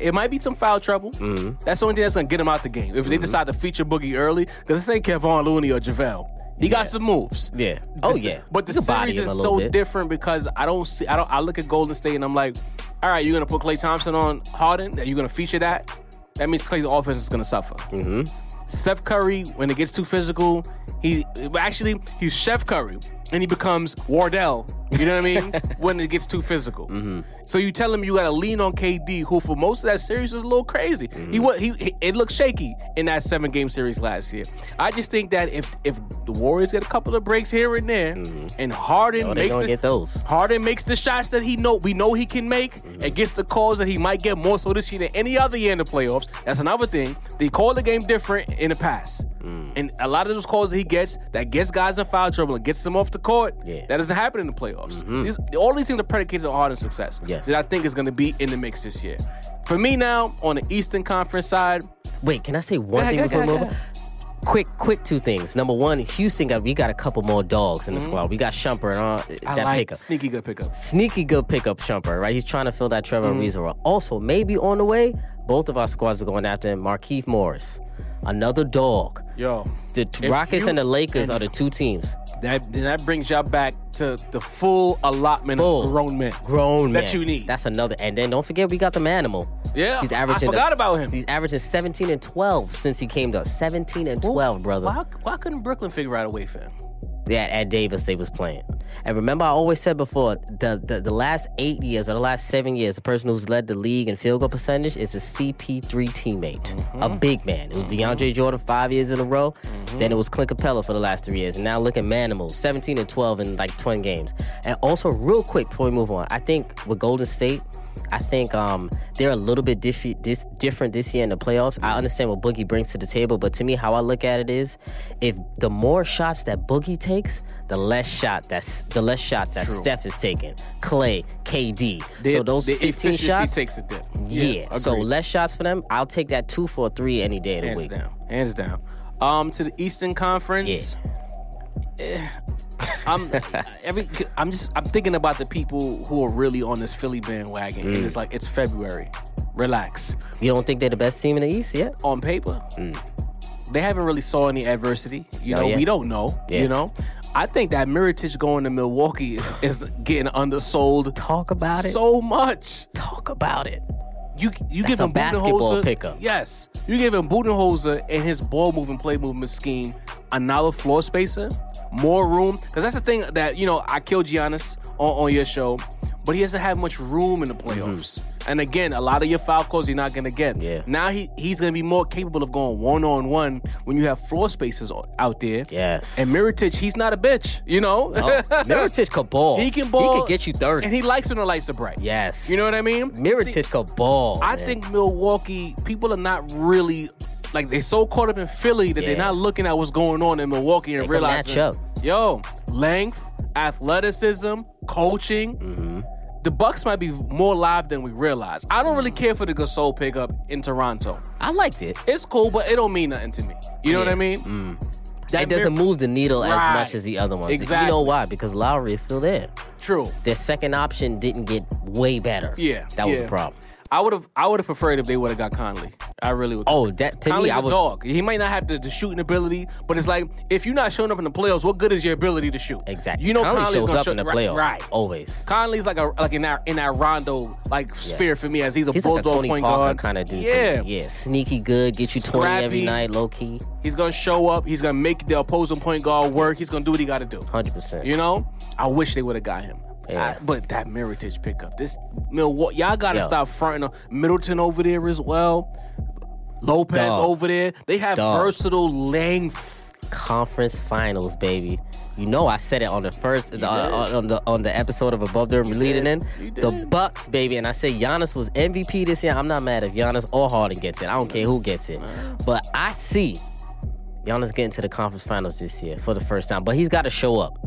Speaker 2: it, might be some foul trouble.
Speaker 3: Mm-hmm.
Speaker 2: That's the only thing that's gonna get him out the game. If they decide to feature Boogie early, because this ain't Kevon Looney or JaVale. He got some moves.
Speaker 3: yeah. Oh yeah.
Speaker 2: But the
Speaker 3: You
Speaker 2: series is so
Speaker 3: bit.
Speaker 2: different because I don't see I don't I look at Golden State and I'm like, all right, you're gonna put Klay Thompson on Harden, that you're gonna feature that. That means Klay's offense is gonna suffer.
Speaker 3: Mm-hmm.
Speaker 2: Steph Curry, when it gets too physical, he actually he's Chef Curry, and he becomes Wardell. You know what I mean? when it gets too physical.
Speaker 3: Mm-hmm.
Speaker 2: So you tell him you got to lean on KD, who for most of that series was a little crazy.
Speaker 3: Mm-hmm.
Speaker 2: He was he, it looked shaky in that seven game series last year. I just think that if if the Warriors get a couple of breaks here and there, and Harden
Speaker 3: they
Speaker 2: makes the,
Speaker 3: get those.
Speaker 2: Harden makes the shots that he know we know he can make and gets the calls that he might get more so this year than any other year in the playoffs. That's another thing. They call the game different in the past. And a lot of those calls that he gets that gets guys in foul trouble and gets them off the court,
Speaker 3: Yeah.
Speaker 2: that doesn't happen in the playoffs. These, all these things are predicated on Harden's success.
Speaker 3: Yes.
Speaker 2: That I think is going to be in the mix this year. For me now, on the Eastern Conference side,
Speaker 3: Wait, can I say one thing before we move on? Quick, quick two things. Number one, Houston got we got a couple more dogs in the squad. We got Shumpert on
Speaker 2: Mm-hmm. I
Speaker 3: that
Speaker 2: like
Speaker 3: pickup.
Speaker 2: sneaky good pickup.
Speaker 3: Sneaky good pickup Shumpert, right? He's trying to fill that Trevor
Speaker 2: Mm-hmm.
Speaker 3: Ariza role. Also, maybe on the way, both of our squads are going after him. Markieff Morris, another dog.
Speaker 2: Yo,
Speaker 3: The Rockets
Speaker 2: you-
Speaker 3: and the Lakers
Speaker 2: and-
Speaker 3: are the two teams.
Speaker 2: that then that brings y'all back to the full allotment
Speaker 3: Full.
Speaker 2: of grown men.
Speaker 3: Grown
Speaker 2: That you need.
Speaker 3: That's another. And then don't forget, we got the Manimal.
Speaker 2: Yeah,
Speaker 3: He's averaging.
Speaker 2: I forgot
Speaker 3: a-
Speaker 2: about him.
Speaker 3: He's averaging 17 and 12 since he came to us. 17 and 12, brother.
Speaker 2: Why, why couldn't Brooklyn figure out a way for him?
Speaker 3: Yeah, at Davis they was playing. And remember, I always said before, the, the the last eight years or the last seven years, the person who's led the league in field goal percentage is a CP3 teammate, a mm-hmm. big man. It was DeAndre mm-hmm. Jordan five years in a row. Mm-hmm. Then it was Clint Capela for the last three years. And now look at Manimal, 17 and 12 in like 20 games. And also, real quick before we move on, I think with Golden State, I think um, they're a little bit diffi- this, different this year in the playoffs. I understand what Boogie brings to the table, but to me, how I look at it is, if the more shots that Boogie takes, the less shot that's the less shots that Steph is taking. Klay, KD. so those
Speaker 2: the
Speaker 3: 15
Speaker 2: efficiency
Speaker 3: shots,
Speaker 2: takes a dip.
Speaker 3: yeah. So less shots for them. I'll take that two for three any day of the
Speaker 2: hands
Speaker 3: week.
Speaker 2: down, hands down. Um, to the Eastern Conference. eh, I'm every. I'm just. I'm thinking about the people who are really on this Philly bandwagon,
Speaker 3: Mm.
Speaker 2: and it's like it's February. Relax.
Speaker 3: You don't think they're the best team in the East yet?
Speaker 2: On paper, they haven't really saw any adversity. You
Speaker 3: Oh,
Speaker 2: know,
Speaker 3: yeah?
Speaker 2: we don't know.
Speaker 3: Yeah.
Speaker 2: You know, I think that Mirotic going to Milwaukee is, is getting undersold.
Speaker 3: Talk about it.
Speaker 2: so much.
Speaker 3: Talk about it.
Speaker 2: You you
Speaker 3: That's
Speaker 2: give
Speaker 3: a
Speaker 2: him
Speaker 3: basketball pickup.
Speaker 2: Yes, you give him Budenholzer and his ball movement, play movement scheme another floor spacer, more room. Because that's the thing that you know I killed Giannis on, on your show, but he doesn't have much room in the
Speaker 3: Mm-hmm.
Speaker 2: And again, a lot of your foul calls you're not gonna get.
Speaker 3: Yeah.
Speaker 2: Now he he's gonna be more capable of going one on one when you have floor spaces out there.
Speaker 3: Yes.
Speaker 2: And Mirotic, he's not a bitch, you know.
Speaker 3: Oh, Mirotic could ball.
Speaker 2: he can ball.
Speaker 3: He can get you 30.
Speaker 2: and he likes when the lights are bright.
Speaker 3: yes.
Speaker 2: You know what I mean?
Speaker 3: Mirotic could ball.
Speaker 2: I
Speaker 3: man.
Speaker 2: think Milwaukee people are not really like they're so caught up in Philly that
Speaker 3: Yeah.
Speaker 2: they're not looking at what's going on in Milwaukee and
Speaker 3: They can
Speaker 2: realizing,
Speaker 3: match up.
Speaker 2: yo, length, athleticism, coaching.
Speaker 3: Mm-hmm.
Speaker 2: The Bucks might be more live than we realize. I don't really care for the Gasol pickup in Toronto.
Speaker 3: I liked it.
Speaker 2: It's cool, but it don't mean nothing to me. You know what I
Speaker 3: Yeah. Mm.
Speaker 2: mean? That
Speaker 3: it doesn't move the needle as much as the other ones. You know why? Because Lowry is still there.
Speaker 2: True.
Speaker 3: Their second option didn't get way better.
Speaker 2: Yeah,
Speaker 3: That was
Speaker 2: yeah.
Speaker 3: a problem.
Speaker 2: I would have I would have preferred if they would have got Conley. I really would.
Speaker 3: Oh, that to
Speaker 2: Conley's
Speaker 3: me, I
Speaker 2: a
Speaker 3: would.
Speaker 2: dog. He might not have the, the shooting ability, but it's like if you're not showing up in the playoffs, what good is your ability to shoot?
Speaker 3: Exactly.
Speaker 2: You know
Speaker 3: Conley
Speaker 2: Conley's
Speaker 3: shows up
Speaker 2: show,
Speaker 3: in the playoffs.
Speaker 2: Right.
Speaker 3: Always.
Speaker 2: Conley's like a like in that in that Rondo like sphere for me as he's a
Speaker 3: He's like a
Speaker 2: point guard.
Speaker 3: kind of dude.
Speaker 2: Yeah.
Speaker 3: Yeah. Sneaky good, get you 20 every night, low key.
Speaker 2: He's gonna show up. He's gonna make the opposing point guard work. He's gonna do what he got to do.
Speaker 3: 100%.
Speaker 2: You know, I wish they would have got him.
Speaker 3: Yeah.
Speaker 2: I- but that Mirotic pickup, this Milwaukee, y'all gotta
Speaker 3: Yo.
Speaker 2: stop fronting. on- Middleton over there as well. Lopez
Speaker 3: Dog.
Speaker 2: over there. They have
Speaker 3: Dog.
Speaker 2: versatile length.
Speaker 3: Conference finals, baby. You know I said it on the first the, uh,
Speaker 2: did.
Speaker 3: on the on the episode of Above the Rim leading in. The. Bucks, baby, and I said Giannis was MVP this year. I'm not mad if Giannis or Harden gets it. I don't care who gets it. But I see Giannis getting to the conference finals this year for the first time. But he's got to show up.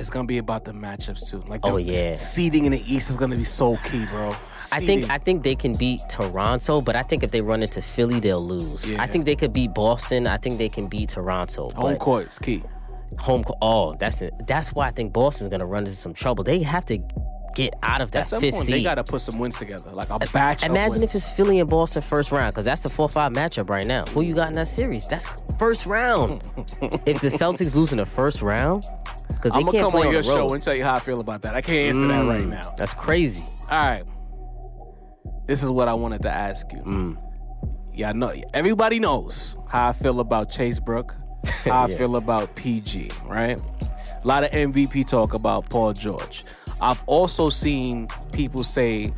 Speaker 2: It's gonna be about the matchups too. Like, oh, the
Speaker 3: Oh, yeah.
Speaker 2: seeding in the East is gonna be so key, bro.
Speaker 3: I think I think they can beat Toronto, but I think if they run into Philly, they'll lose.
Speaker 2: Yeah.
Speaker 3: I think they could beat Boston. I think they can beat Toronto.
Speaker 2: home court is key.
Speaker 3: home oh that's it. That's why I think Boston's gonna run into some trouble. They have to get out of that
Speaker 2: At some
Speaker 3: fifth
Speaker 2: point,
Speaker 3: seed.
Speaker 2: they gotta put some wins together, like a batch. of
Speaker 3: Imagine if it's Philly and Boston first round, because that's the four five matchup right now. Who you got in that series? That's first round. if the Celtics lose in the first round, because they
Speaker 2: I'm gonna
Speaker 3: can't
Speaker 2: come
Speaker 3: play
Speaker 2: on
Speaker 3: on
Speaker 2: your show and tell you how I feel about that. I can't answer that right
Speaker 3: Mm,
Speaker 2: now.
Speaker 3: That's crazy.
Speaker 2: All right. This is what I wanted to ask you.
Speaker 3: Mm.
Speaker 2: Yeah, I know. Everybody knows how I feel about Chase Brook, how I feel about PG, right? A lot of MVP talk about Paul George. I've also seen people say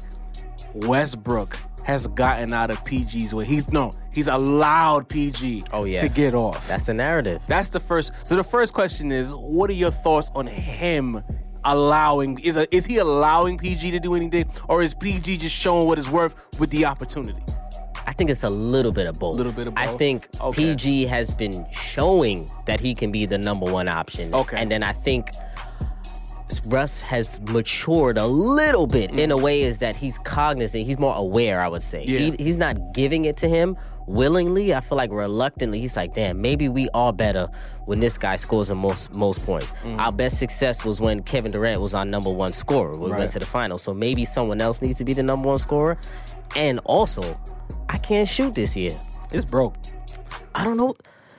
Speaker 2: Westbrook has gotten out of PG's way. He's no, he's allowed PG
Speaker 3: Oh, yes.
Speaker 2: to get off.
Speaker 3: That's the narrative.
Speaker 2: That's the first. So the first question is, what are your thoughts on him allowing? Is a, is he allowing PG to do anything, or is PG just showing what is worth with the opportunity?
Speaker 3: I think it's a little bit of both.
Speaker 2: A Little bit of both.
Speaker 3: I think
Speaker 2: Okay.
Speaker 3: PG has been showing that he can be the number one option.
Speaker 2: Okay.
Speaker 3: And then I think Russ has matured a little bit in a way is that he's cognizant, he's more aware, I would say.
Speaker 2: Yeah.
Speaker 3: He, he's not giving it to him willingly. I feel like reluctantly, he's like, damn, maybe we are better when this guy scores the most most points.
Speaker 2: Mm.
Speaker 3: Our best success was when Kevin Durant was our number one scorer. We
Speaker 2: Right.
Speaker 3: went to the final. So maybe someone else needs to be the number one scorer. And also, I can't shoot this year.
Speaker 2: It's broke.
Speaker 3: I don't know.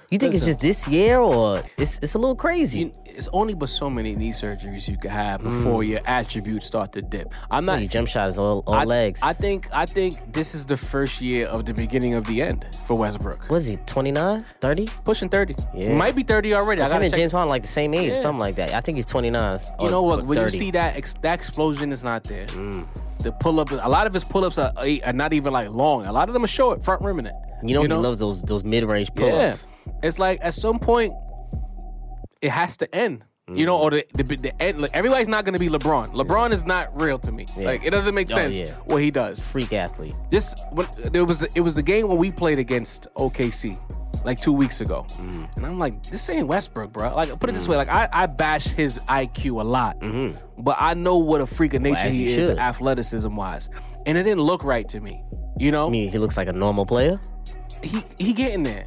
Speaker 3: You think
Speaker 2: Listen.
Speaker 3: it's just this year or it's it's a little crazy?
Speaker 2: You, it's only but so many knee surgeries you can have before mm. your attributes start to dip. I'm not.
Speaker 3: Your jump shot is all, all
Speaker 2: I,
Speaker 3: legs.
Speaker 2: I think. I think this is the first year of the beginning of the end for Westbrook.
Speaker 3: was he 29, 30?
Speaker 2: Pushing thirty.
Speaker 3: Yeah.
Speaker 2: Might be thirty already. I
Speaker 3: Him
Speaker 2: gotta
Speaker 3: and. James Harden like the same age,
Speaker 2: Yeah.
Speaker 3: something like that. I think he's 29.
Speaker 2: You know what? When you see that ex- that explosion is not there. Mm. The pull up, a lot of his pull ups are, are not even like long. A lot of them are short, front rimming it.
Speaker 3: you know, he loves those those mid range pull
Speaker 2: Yeah,
Speaker 3: ups.
Speaker 2: it's like at some point it has to end. You know, or the the, the end. Like, everybody's not going to be LeBron. LeBron is not real to me. Like it doesn't make
Speaker 3: Oh,
Speaker 2: sense
Speaker 3: yeah.
Speaker 2: what he does.
Speaker 3: Freak athlete.
Speaker 2: This when, there was it was a game when we played against OKC like two weeks ago,
Speaker 3: Mm.
Speaker 2: and I'm like, this ain't Westbrook, bro. Like put it this way, like I, I bash his IQ a lot, but I know what a freak of nature
Speaker 3: Mm-hmm.
Speaker 2: he is,
Speaker 3: should.
Speaker 2: athleticism wise, and it didn't look right to me. You know,
Speaker 3: I mean, he looks like a normal player.
Speaker 2: He he getting there.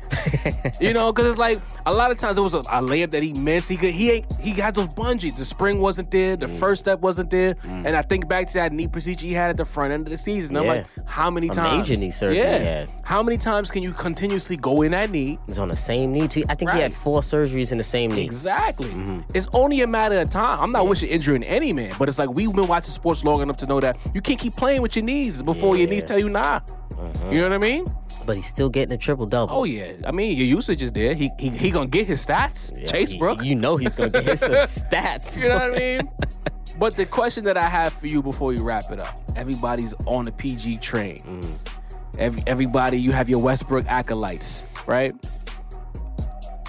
Speaker 2: you know, because it's like a lot of times it was a, a layup that he missed. He could, he ain't he had those bungees. The spring wasn't there.
Speaker 3: Mm.
Speaker 2: The first step wasn't there. And I think back to that knee procedure he had at the front end of the season. I'm like, how many times?
Speaker 3: major knee surgery
Speaker 2: Yeah. How many times can you continuously go in that knee?
Speaker 3: He's on the same knee too. I think he had four surgeries in the same knee.
Speaker 2: Exactly.
Speaker 3: Mm-hmm.
Speaker 2: It's only a matter of time. I'm not wishing injury in any man, but it's like we've been watching sports long enough to know that you can't keep playing with your knees before your knees tell you nah.
Speaker 3: Uh-huh.
Speaker 2: You know what I mean?
Speaker 3: But he's still getting a triple double.
Speaker 2: Oh yeah. I mean your usage is there. He he, he gonna get his stats. Chase Brook.
Speaker 3: You know he's gonna get his stats.
Speaker 2: You know what I mean? But the question that I have for you before you wrap it up, everybody's on the PG train.
Speaker 3: Mm.
Speaker 2: Every, everybody, you have your Westbrook acolytes, right?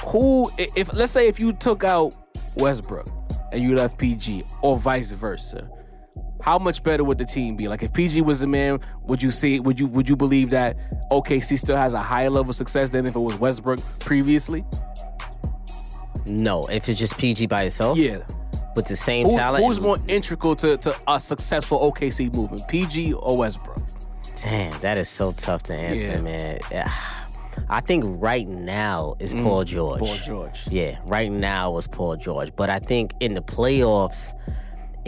Speaker 2: Who, if let's say if you took out Westbrook and you left PG, or vice versa, how much better would the team be? Like if PG was the man, would you see? Would you would you believe that OKC still has a higher level of success than if it was Westbrook previously?
Speaker 3: No, if it's just PG by itself,
Speaker 2: Yeah.
Speaker 3: with the same
Speaker 2: Who,
Speaker 3: talent.
Speaker 2: who's more integral to, to a successful OKC movement, PG or Westbrook?
Speaker 3: Damn, that is so tough to answer,
Speaker 2: Yeah.
Speaker 3: man. I think right now is Paul George.
Speaker 2: Mm, Paul George.
Speaker 3: Yeah, right now is Paul George. But I think in the playoffs,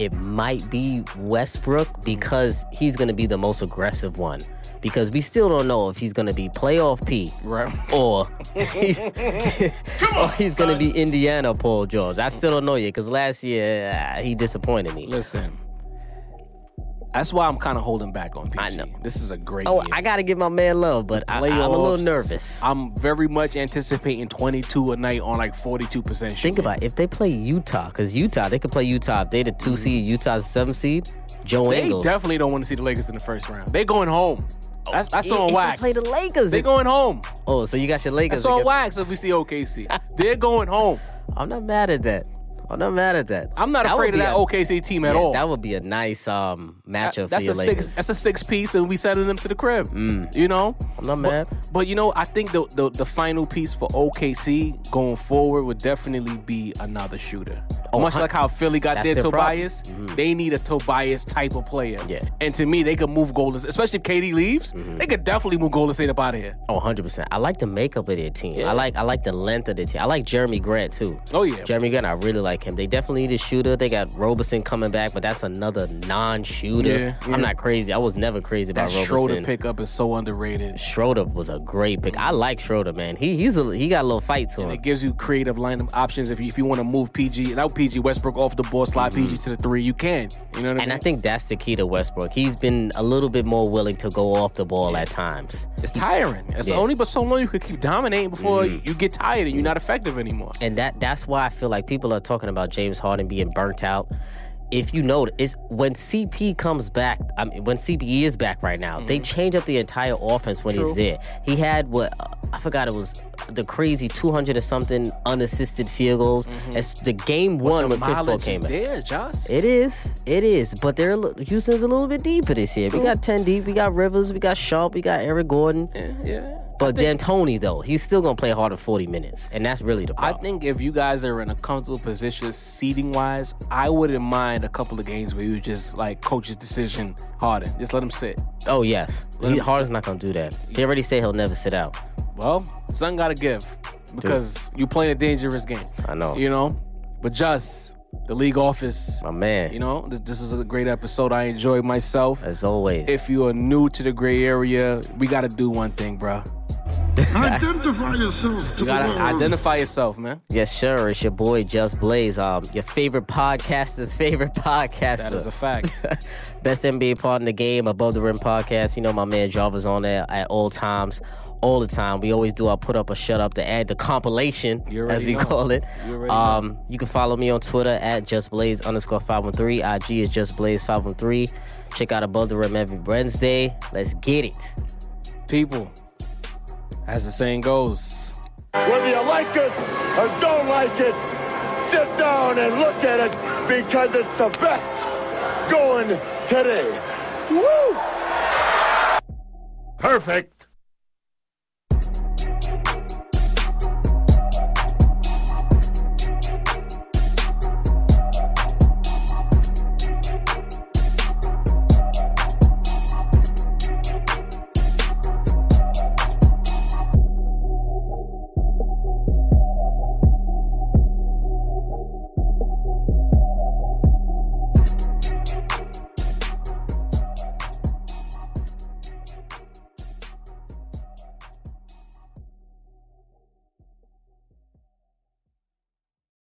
Speaker 3: it might be Westbrook because he's going to be the most aggressive one. Because we still don't know if he's going to be playoff P
Speaker 2: Right.
Speaker 3: or he's, or he's going to be Indiana Paul George. I still don't know yet because last year uh, he disappointed me.
Speaker 2: Listen, that's why I'm kind of holding back on PG.
Speaker 3: I know.
Speaker 2: This is a great
Speaker 3: Oh,
Speaker 2: year.
Speaker 3: I got to give my man love, but I, I'm a little nervous.
Speaker 2: I'm very much anticipating 22 a night on like 42% shooting.
Speaker 3: Think about it. if they play Utah, because Utah, they could play Utah. If they the two mm-hmm. seed, Utah's the seven seed. Joe
Speaker 2: They
Speaker 3: Ingles.
Speaker 2: definitely don't want to see the Lakers in the first round. They going home. Oh, that's, that's
Speaker 3: If-
Speaker 2: on wax.
Speaker 3: play the Lakers.
Speaker 2: They going home.
Speaker 3: oh, so you got your Lakers.
Speaker 2: That's on
Speaker 3: against-
Speaker 2: wax if we see OKC. They're going home.
Speaker 3: I'm not mad at that. I'm not mad at that.
Speaker 2: I'm not
Speaker 3: That
Speaker 2: afraid of that
Speaker 3: a-
Speaker 2: OKC team at
Speaker 3: yeah,
Speaker 2: all.
Speaker 3: That would be a nice um matchup
Speaker 2: that's
Speaker 3: for your
Speaker 2: a
Speaker 3: Lakers.
Speaker 2: six. That's a six piece, and we sending them to the crib. You know,
Speaker 3: I'm not mad.
Speaker 2: but you know, I think the, the the final piece for OKC going forward would definitely be another shooter.
Speaker 3: Oh,
Speaker 2: Much like how Philly got
Speaker 3: That's
Speaker 2: their
Speaker 3: their.
Speaker 2: Tobias, they need a Tobias type of player.
Speaker 3: Yeah.
Speaker 2: and to me, they could move Golden, especially if KD leaves.
Speaker 3: Mm-hmm.
Speaker 2: They could definitely move Golden State up out of here.
Speaker 3: Oh, 100 percent. I like the makeup of their team.
Speaker 2: Yeah.
Speaker 3: I like I like the length of the team. I like Jerami Grant too.
Speaker 2: Oh yeah,
Speaker 3: Jerami Grant, I really like him. They definitely need a shooter. They got Roberson coming back, but that's another non-shooter.
Speaker 2: Yeah, yeah.
Speaker 3: I'm not crazy. I was never crazy
Speaker 2: that
Speaker 3: about Roberson.
Speaker 2: Schroeder pickup is so underrated.
Speaker 3: Schroeder was a great pick. I like Schroeder, man. He he's a he got a little fight to him.
Speaker 2: It gives you creative lineup options if you if you want to move PG and out PG Westbrook off the ball, slide PG to the three. You can. You know what I
Speaker 3: Mm-hmm. And? I think that's the key to Westbrook. He's been a little bit more willing to go off the ball at times.
Speaker 2: It's tiring. It's
Speaker 3: Yeah. Mm-hmm.
Speaker 2: only but so long you could keep dominating before you get tired and you're not effective anymore.
Speaker 3: And that that's why I feel like people are talking about James Harden being burnt out. If you know, it's when CP comes back. I mean, when CP is back right now, they change up the entire offense when
Speaker 2: Mm-hmm. True.
Speaker 3: he's there. He had what uh, I forgot it was the crazy 200 or something unassisted field goals. It's the game one when Chris Paul
Speaker 2: Mm-hmm.
Speaker 3: Came
Speaker 2: is
Speaker 3: back.
Speaker 2: there, Josh.
Speaker 3: It is. It is. But they're Houston's a little bit deeper this year. We got 10 deep. We got Rivers. We got Sharp. We got Eric Gordon.
Speaker 2: yeah, yeah.
Speaker 3: But D'Antoni, though, he's still going to play hard at 40 minutes. And that's really the problem.
Speaker 2: I think if you guys are in a comfortable position seating wise, I wouldn't mind a couple of games where you just like coach's decision Harden. Just let him sit.
Speaker 3: oh, yes. He, Harden's not going to do that. He already said he'll never sit out.
Speaker 2: Well, something gotta give. Because you playing a dangerous game.
Speaker 3: I know.
Speaker 2: You know? But just the league office,
Speaker 3: My man.
Speaker 2: you know, this is a great episode. I enjoyed myself.
Speaker 3: as always.
Speaker 2: If you are new to the gray area, we gotta do one thing, bro.
Speaker 4: Identify yourself to
Speaker 2: You gotta
Speaker 4: world.
Speaker 2: identify yourself, man.
Speaker 3: yes, sure. It's your boy, Just Blaze. Um, your favorite podcaster's favorite podcaster.
Speaker 2: That is a fact.
Speaker 3: Best NBA part in the game, Above the Rim podcast. You know my man Jarvis on there at all times, all the time. We always do our put up or shut up to add the compilation, as we
Speaker 2: know.
Speaker 3: call it.
Speaker 2: You
Speaker 3: Um, you can follow me on Twitter at justblaze underscore five one three. IG is justblaze five one three. Check out Above the Rim every Wednesday. Let's get it.
Speaker 2: People, as the saying goes,
Speaker 5: Whether you like it or don't like it, sit down and look at it because it's the best going today. Woo!
Speaker 4: Perfect.